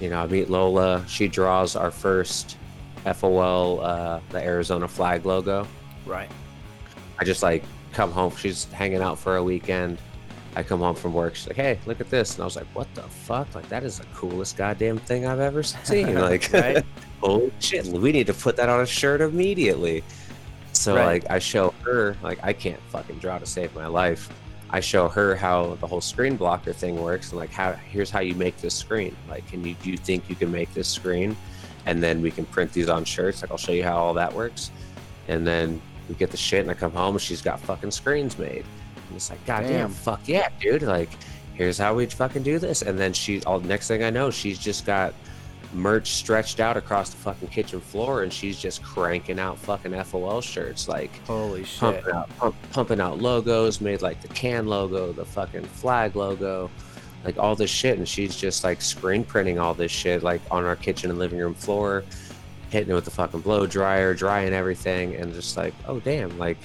S3: you know, I meet Lola. She draws our first FOL, uh, the Arizona flag logo.
S2: right
S3: I just like come home. She's hanging out for a weekend. I come home from work. She's like, "Hey, look at this," and I was like, "What the fuck? Like that is the coolest goddamn thing I've ever seen!" <laughs> Like,
S2: Right. <laughs>
S3: oh shit, we need to put that on a shirt immediately. So
S2: Right.
S3: like I show her like I can't fucking draw to save my life. I show her how the whole screen blocker thing works and like how here's how you make this screen. Like can you do you think you can make this screen and then we can print these on shirts? Like I'll show you how all that works. And then we get the shit and I come home and she's got fucking screens made. And it's like, God damn,
S2: Damn.
S3: fuck yeah, dude. Like, here's how we fucking do this. And then she all next thing I know, she's just got merch stretched out across the fucking kitchen floor and she's just cranking out fucking FOL shirts. Like
S2: Holy shit.
S3: pumping out pump, pumping out logos, made like the can logo, the fucking flag logo, like all this shit, and she's just like screen printing all this shit like on our kitchen and living room floor, hitting it with the fucking blow dryer, drying everything, and just like, oh damn, like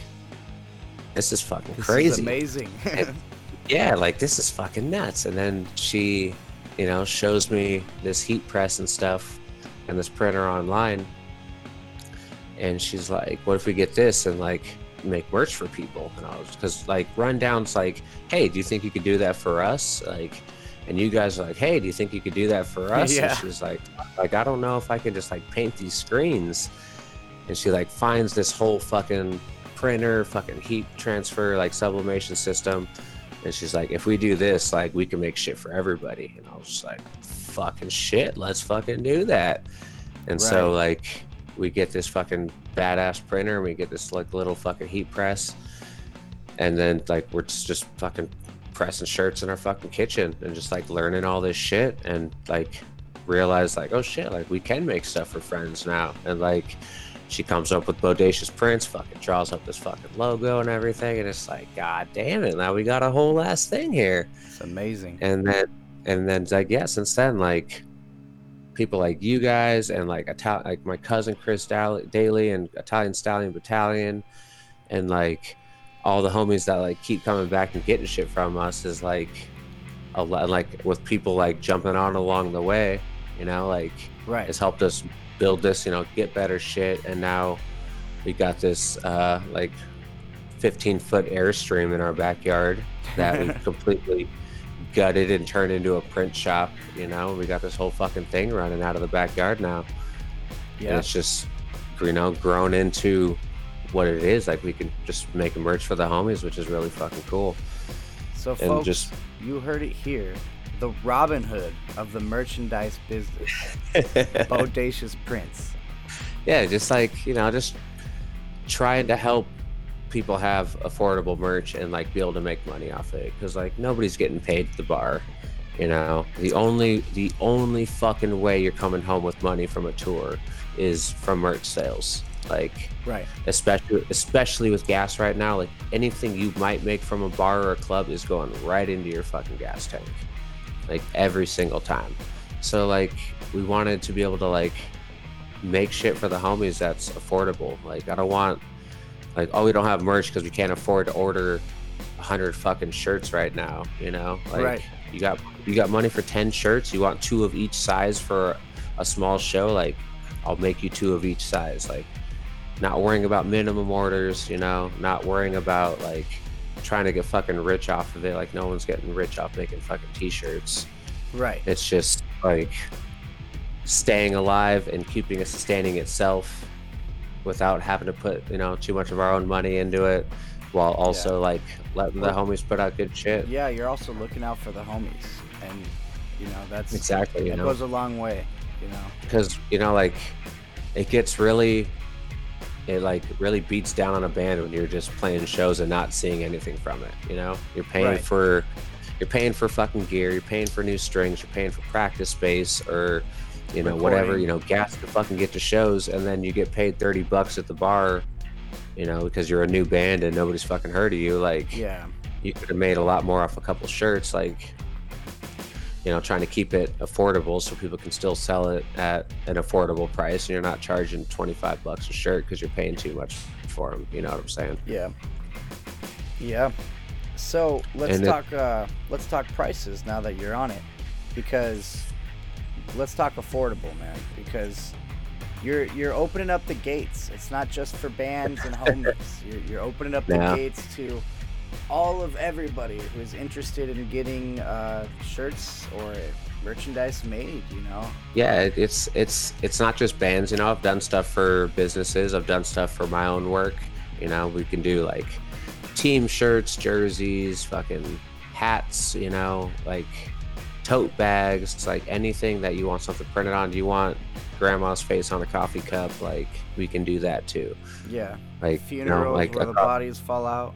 S3: this is fucking
S2: This
S3: crazy
S2: is amazing. <laughs>
S3: yeah, like this is fucking nuts. And then she, you know, shows me this heat press and stuff and this printer online. And she's like, what if we get this and like make merch for people? And I was, because like Rundown's like, hey, do you think you could do that for us? Like, and you guys are like, hey, do you think you could do that for <laughs> us?
S2: Yeah.
S3: And she's like, like, I don't know if I can just like paint these screens. And she like finds this whole fucking printer, fucking heat transfer, like sublimation system. And she's like, if we do this, like we can make shit for everybody. And I was just like, fucking shit, let's fucking do that. And so like we get this fucking badass printer, we get this like little fucking heat press, and then like we're just, just fucking pressing shirts in our fucking kitchen and just like learning all this shit and like realize like, oh shit, like we can make stuff for friends now. And like she comes up with bodacious prints, fucking draws up this fucking logo and everything, and it's like, god damn it, now we got a whole ass thing here.
S2: it's amazing.
S3: And then and then like yeah, since then like people like you guys and like Ital- like my cousin Chris Daly and Italian Stallion Battalion and like all the homies that like keep coming back and getting shit from us is like a lot like with people like jumping on along the way, you know, like
S2: Right.
S3: it's helped us build this, you know, get better shit. And now we got this uh, like 15 foot airstream in our backyard that we <laughs> completely gutted and turned into a print shop. You know, we got this whole fucking thing running out of the backyard now. And
S2: Yeah.
S3: it's just, you know, grown into what it is. Like we can just make a merch for the homies, which is really fucking cool.
S2: So,
S3: And
S2: folks,
S3: just,
S2: you heard it here. The Robin Hood of the merchandise business, <laughs> Bodacious Prints.
S3: yeah, just like you know, just trying to help people have affordable merch and like be able to make money off it because like nobody's getting paid at the bar. You know, the only the only fucking way you're coming home with money from a tour is from merch sales. Like
S2: Right.
S3: especially especially with gas right now, like anything you might make from a bar or a club is going right into your fucking gas tank. Like every single time. So like we wanted to be able to like make shit for the homies that's affordable. Like I don't want like oh we don't have merch because we can't afford to order a hundred fucking shirts right now, you know? Like
S2: Right.
S3: you got you got money for ten shirts, you want two of each size for a small show, like I'll make you two of each size. Like not worrying about minimum orders, you know, not worrying about like trying to get fucking rich off of it. Like no one's getting rich off making fucking t-shirts.
S2: Right.
S3: It's just like staying alive and keeping it sustaining itself without having to put, you know, too much of our own money into it while also like letting the homies put out good shit.
S2: Yeah, you're also looking out for the homies, and you know that's
S3: Exactly, you
S2: that
S3: know.
S2: goes a long way. You know.
S3: because you know like it gets really it like really beats down on a band when you're just playing shows and not seeing anything from it you know you're paying
S2: Right.
S3: for you're paying for fucking gear you're paying for new strings you're paying for practice space or you know whatever you know gas to fucking get to shows and then you get paid 30 bucks at the bar you know because you're a new band and nobody's fucking heard of you like
S2: Yeah.
S3: you could have made a lot more off a couple shirts like you know trying to keep it affordable so people can still sell it at an affordable price and you're not charging 25 bucks a shirt because you're paying too much for them you know what i'm saying
S2: Yeah. Yeah. So let's
S3: And it-
S2: talk. uh, let's talk prices now that you're on it, because let's talk affordable, man. Because you're you're opening up the gates. It's not just for bands and <laughs> homies. You're, you're opening up the
S3: Yeah.
S2: gates to all of everybody who is interested in getting uh, shirts or merchandise made. You know.
S3: yeah it's it's it's not just bands you know i've done stuff for businesses i've done stuff for my own work you know we can do like team shirts jerseys fucking hats you know like tote bags it's like anything that you want something printed on do you want grandma's face on a coffee cup like we can do that too
S2: Yeah.
S3: like
S2: Funerals
S3: you know like
S2: where the bodies fall out.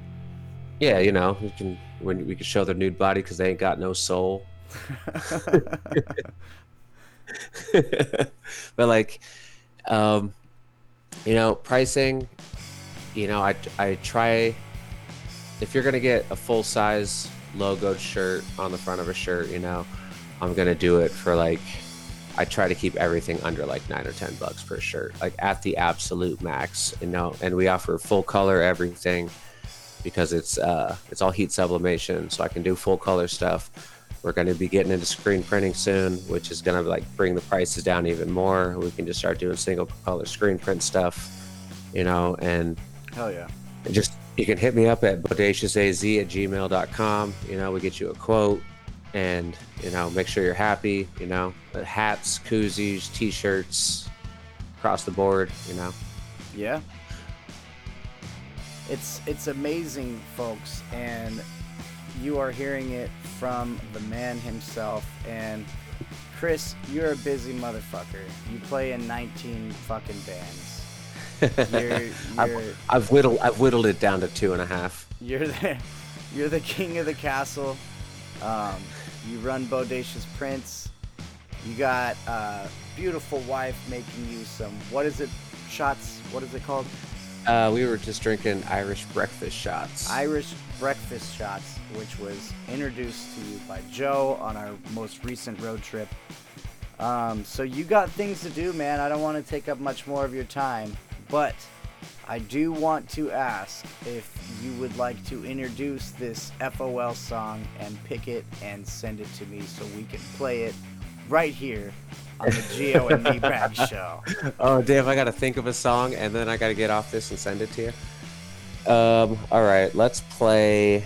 S3: Yeah you know we can when we can show their nude body because they ain't got no soul. <laughs> But like um you know pricing you know i i try if you're gonna get a full size logoed shirt on the front of a shirt you know i'm gonna do it for like i try to keep everything under like nine or ten bucks per shirt like at the absolute max you know and we offer full color everything because it's uh it's all heat sublimation so i can do full color stuff we're going to be getting into screen printing soon, which is going to like bring the prices down even more. We can just start doing single color screen print stuff, you know, and
S2: Hell yeah.
S3: just you can hit me up at bodaciousaz at gmail.com. You know, we get you a quote and, you know, make sure you're happy, you know, hats, koozies, t shirts across the board, you know.
S2: Yeah. It's it's amazing, folks, and you are hearing it from the man himself. And Chris, you're a busy motherfucker. You play in 19 fucking bands. You're <laughs> you're
S3: I've, I've whittled I've whittled it down to two and a half.
S2: you're the you're the king of the castle. Um, you run Bodacious Prints. You got a beautiful wife making you some what is it? Shots? What is it called?
S3: Uh, we were just drinking Irish breakfast shots.
S2: Irish breakfast shots, which was introduced to you by Joe on our most recent road trip. Um, so you got things to do, man. I don't want to take up much more of your time, but I do want to ask if you would like to introduce this FOL song and pick it and send it to me so we can play it right here on the Gio and Meatbag Show. <laughs>
S3: Oh, Dave, I got to think of a song and then I got to get off this and send it to you. Um, all right, let's play.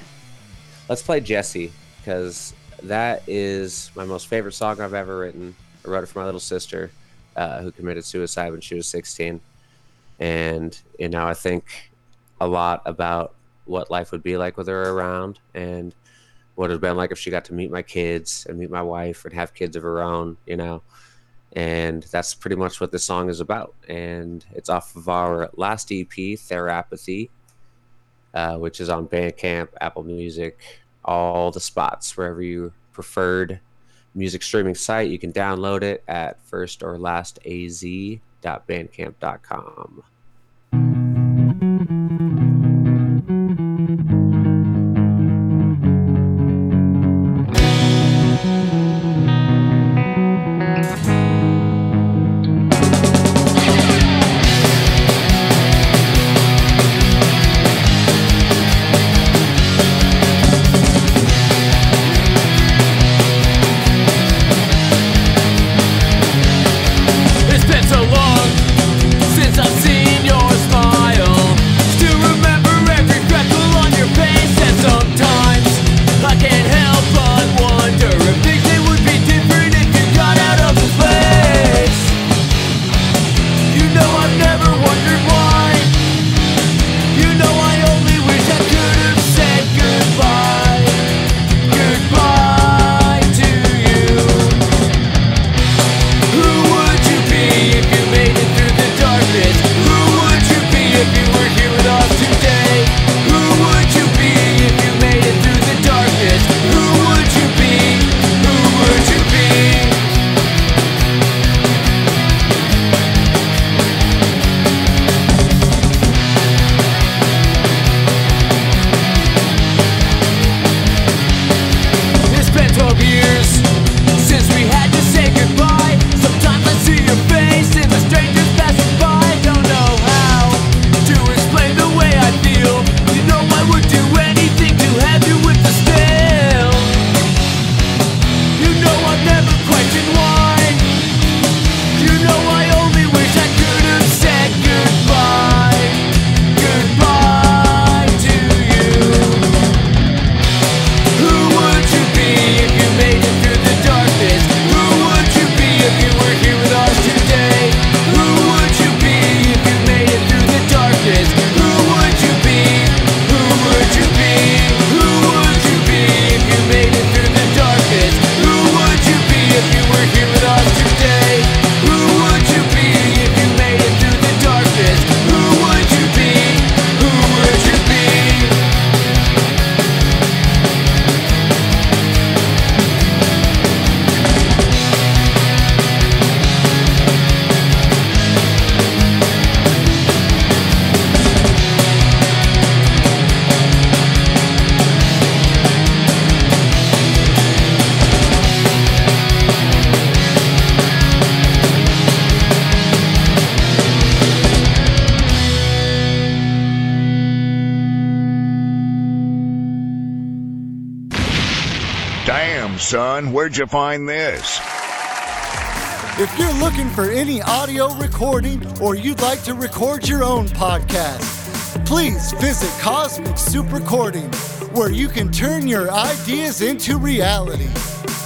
S3: Let's play Jesse because that is my most favorite song I've ever written. I wrote it for my little sister, uh, who committed suicide when she was 16, and you know I think a lot about what life would be like with her around and what it would have been like if she got to meet my kids and meet my wife and have kids of her own. You know, and that's pretty much what this song is about. And it's off of our last EP, Therapathy, uh, which is on Bandcamp, Apple Music, all the spots wherever you preferred music streaming site. You can download it at first or last az.bandcamp.com.
S1: you find this?
S4: If you're looking for any audio recording or you'd like to record your own podcast, please visit Cosmic Soup Recording, where you can turn your ideas into reality.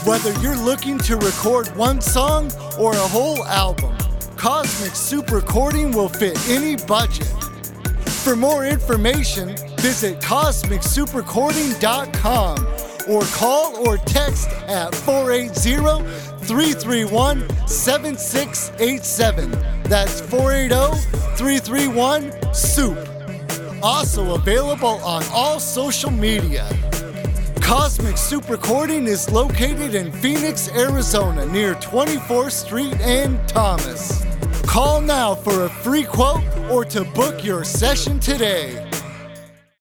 S4: Whether you're looking to record one song or a whole album, Cosmic Soup Recording will fit any budget. For more information, visit CosmicSoupreCording.com or call or text at 480 331 7687. That's 480 331 SOUP. Also available on all social media. Cosmic Soup Recording is located in Phoenix, Arizona, near 24th Street and Thomas. Call now for a free quote or to book your session today.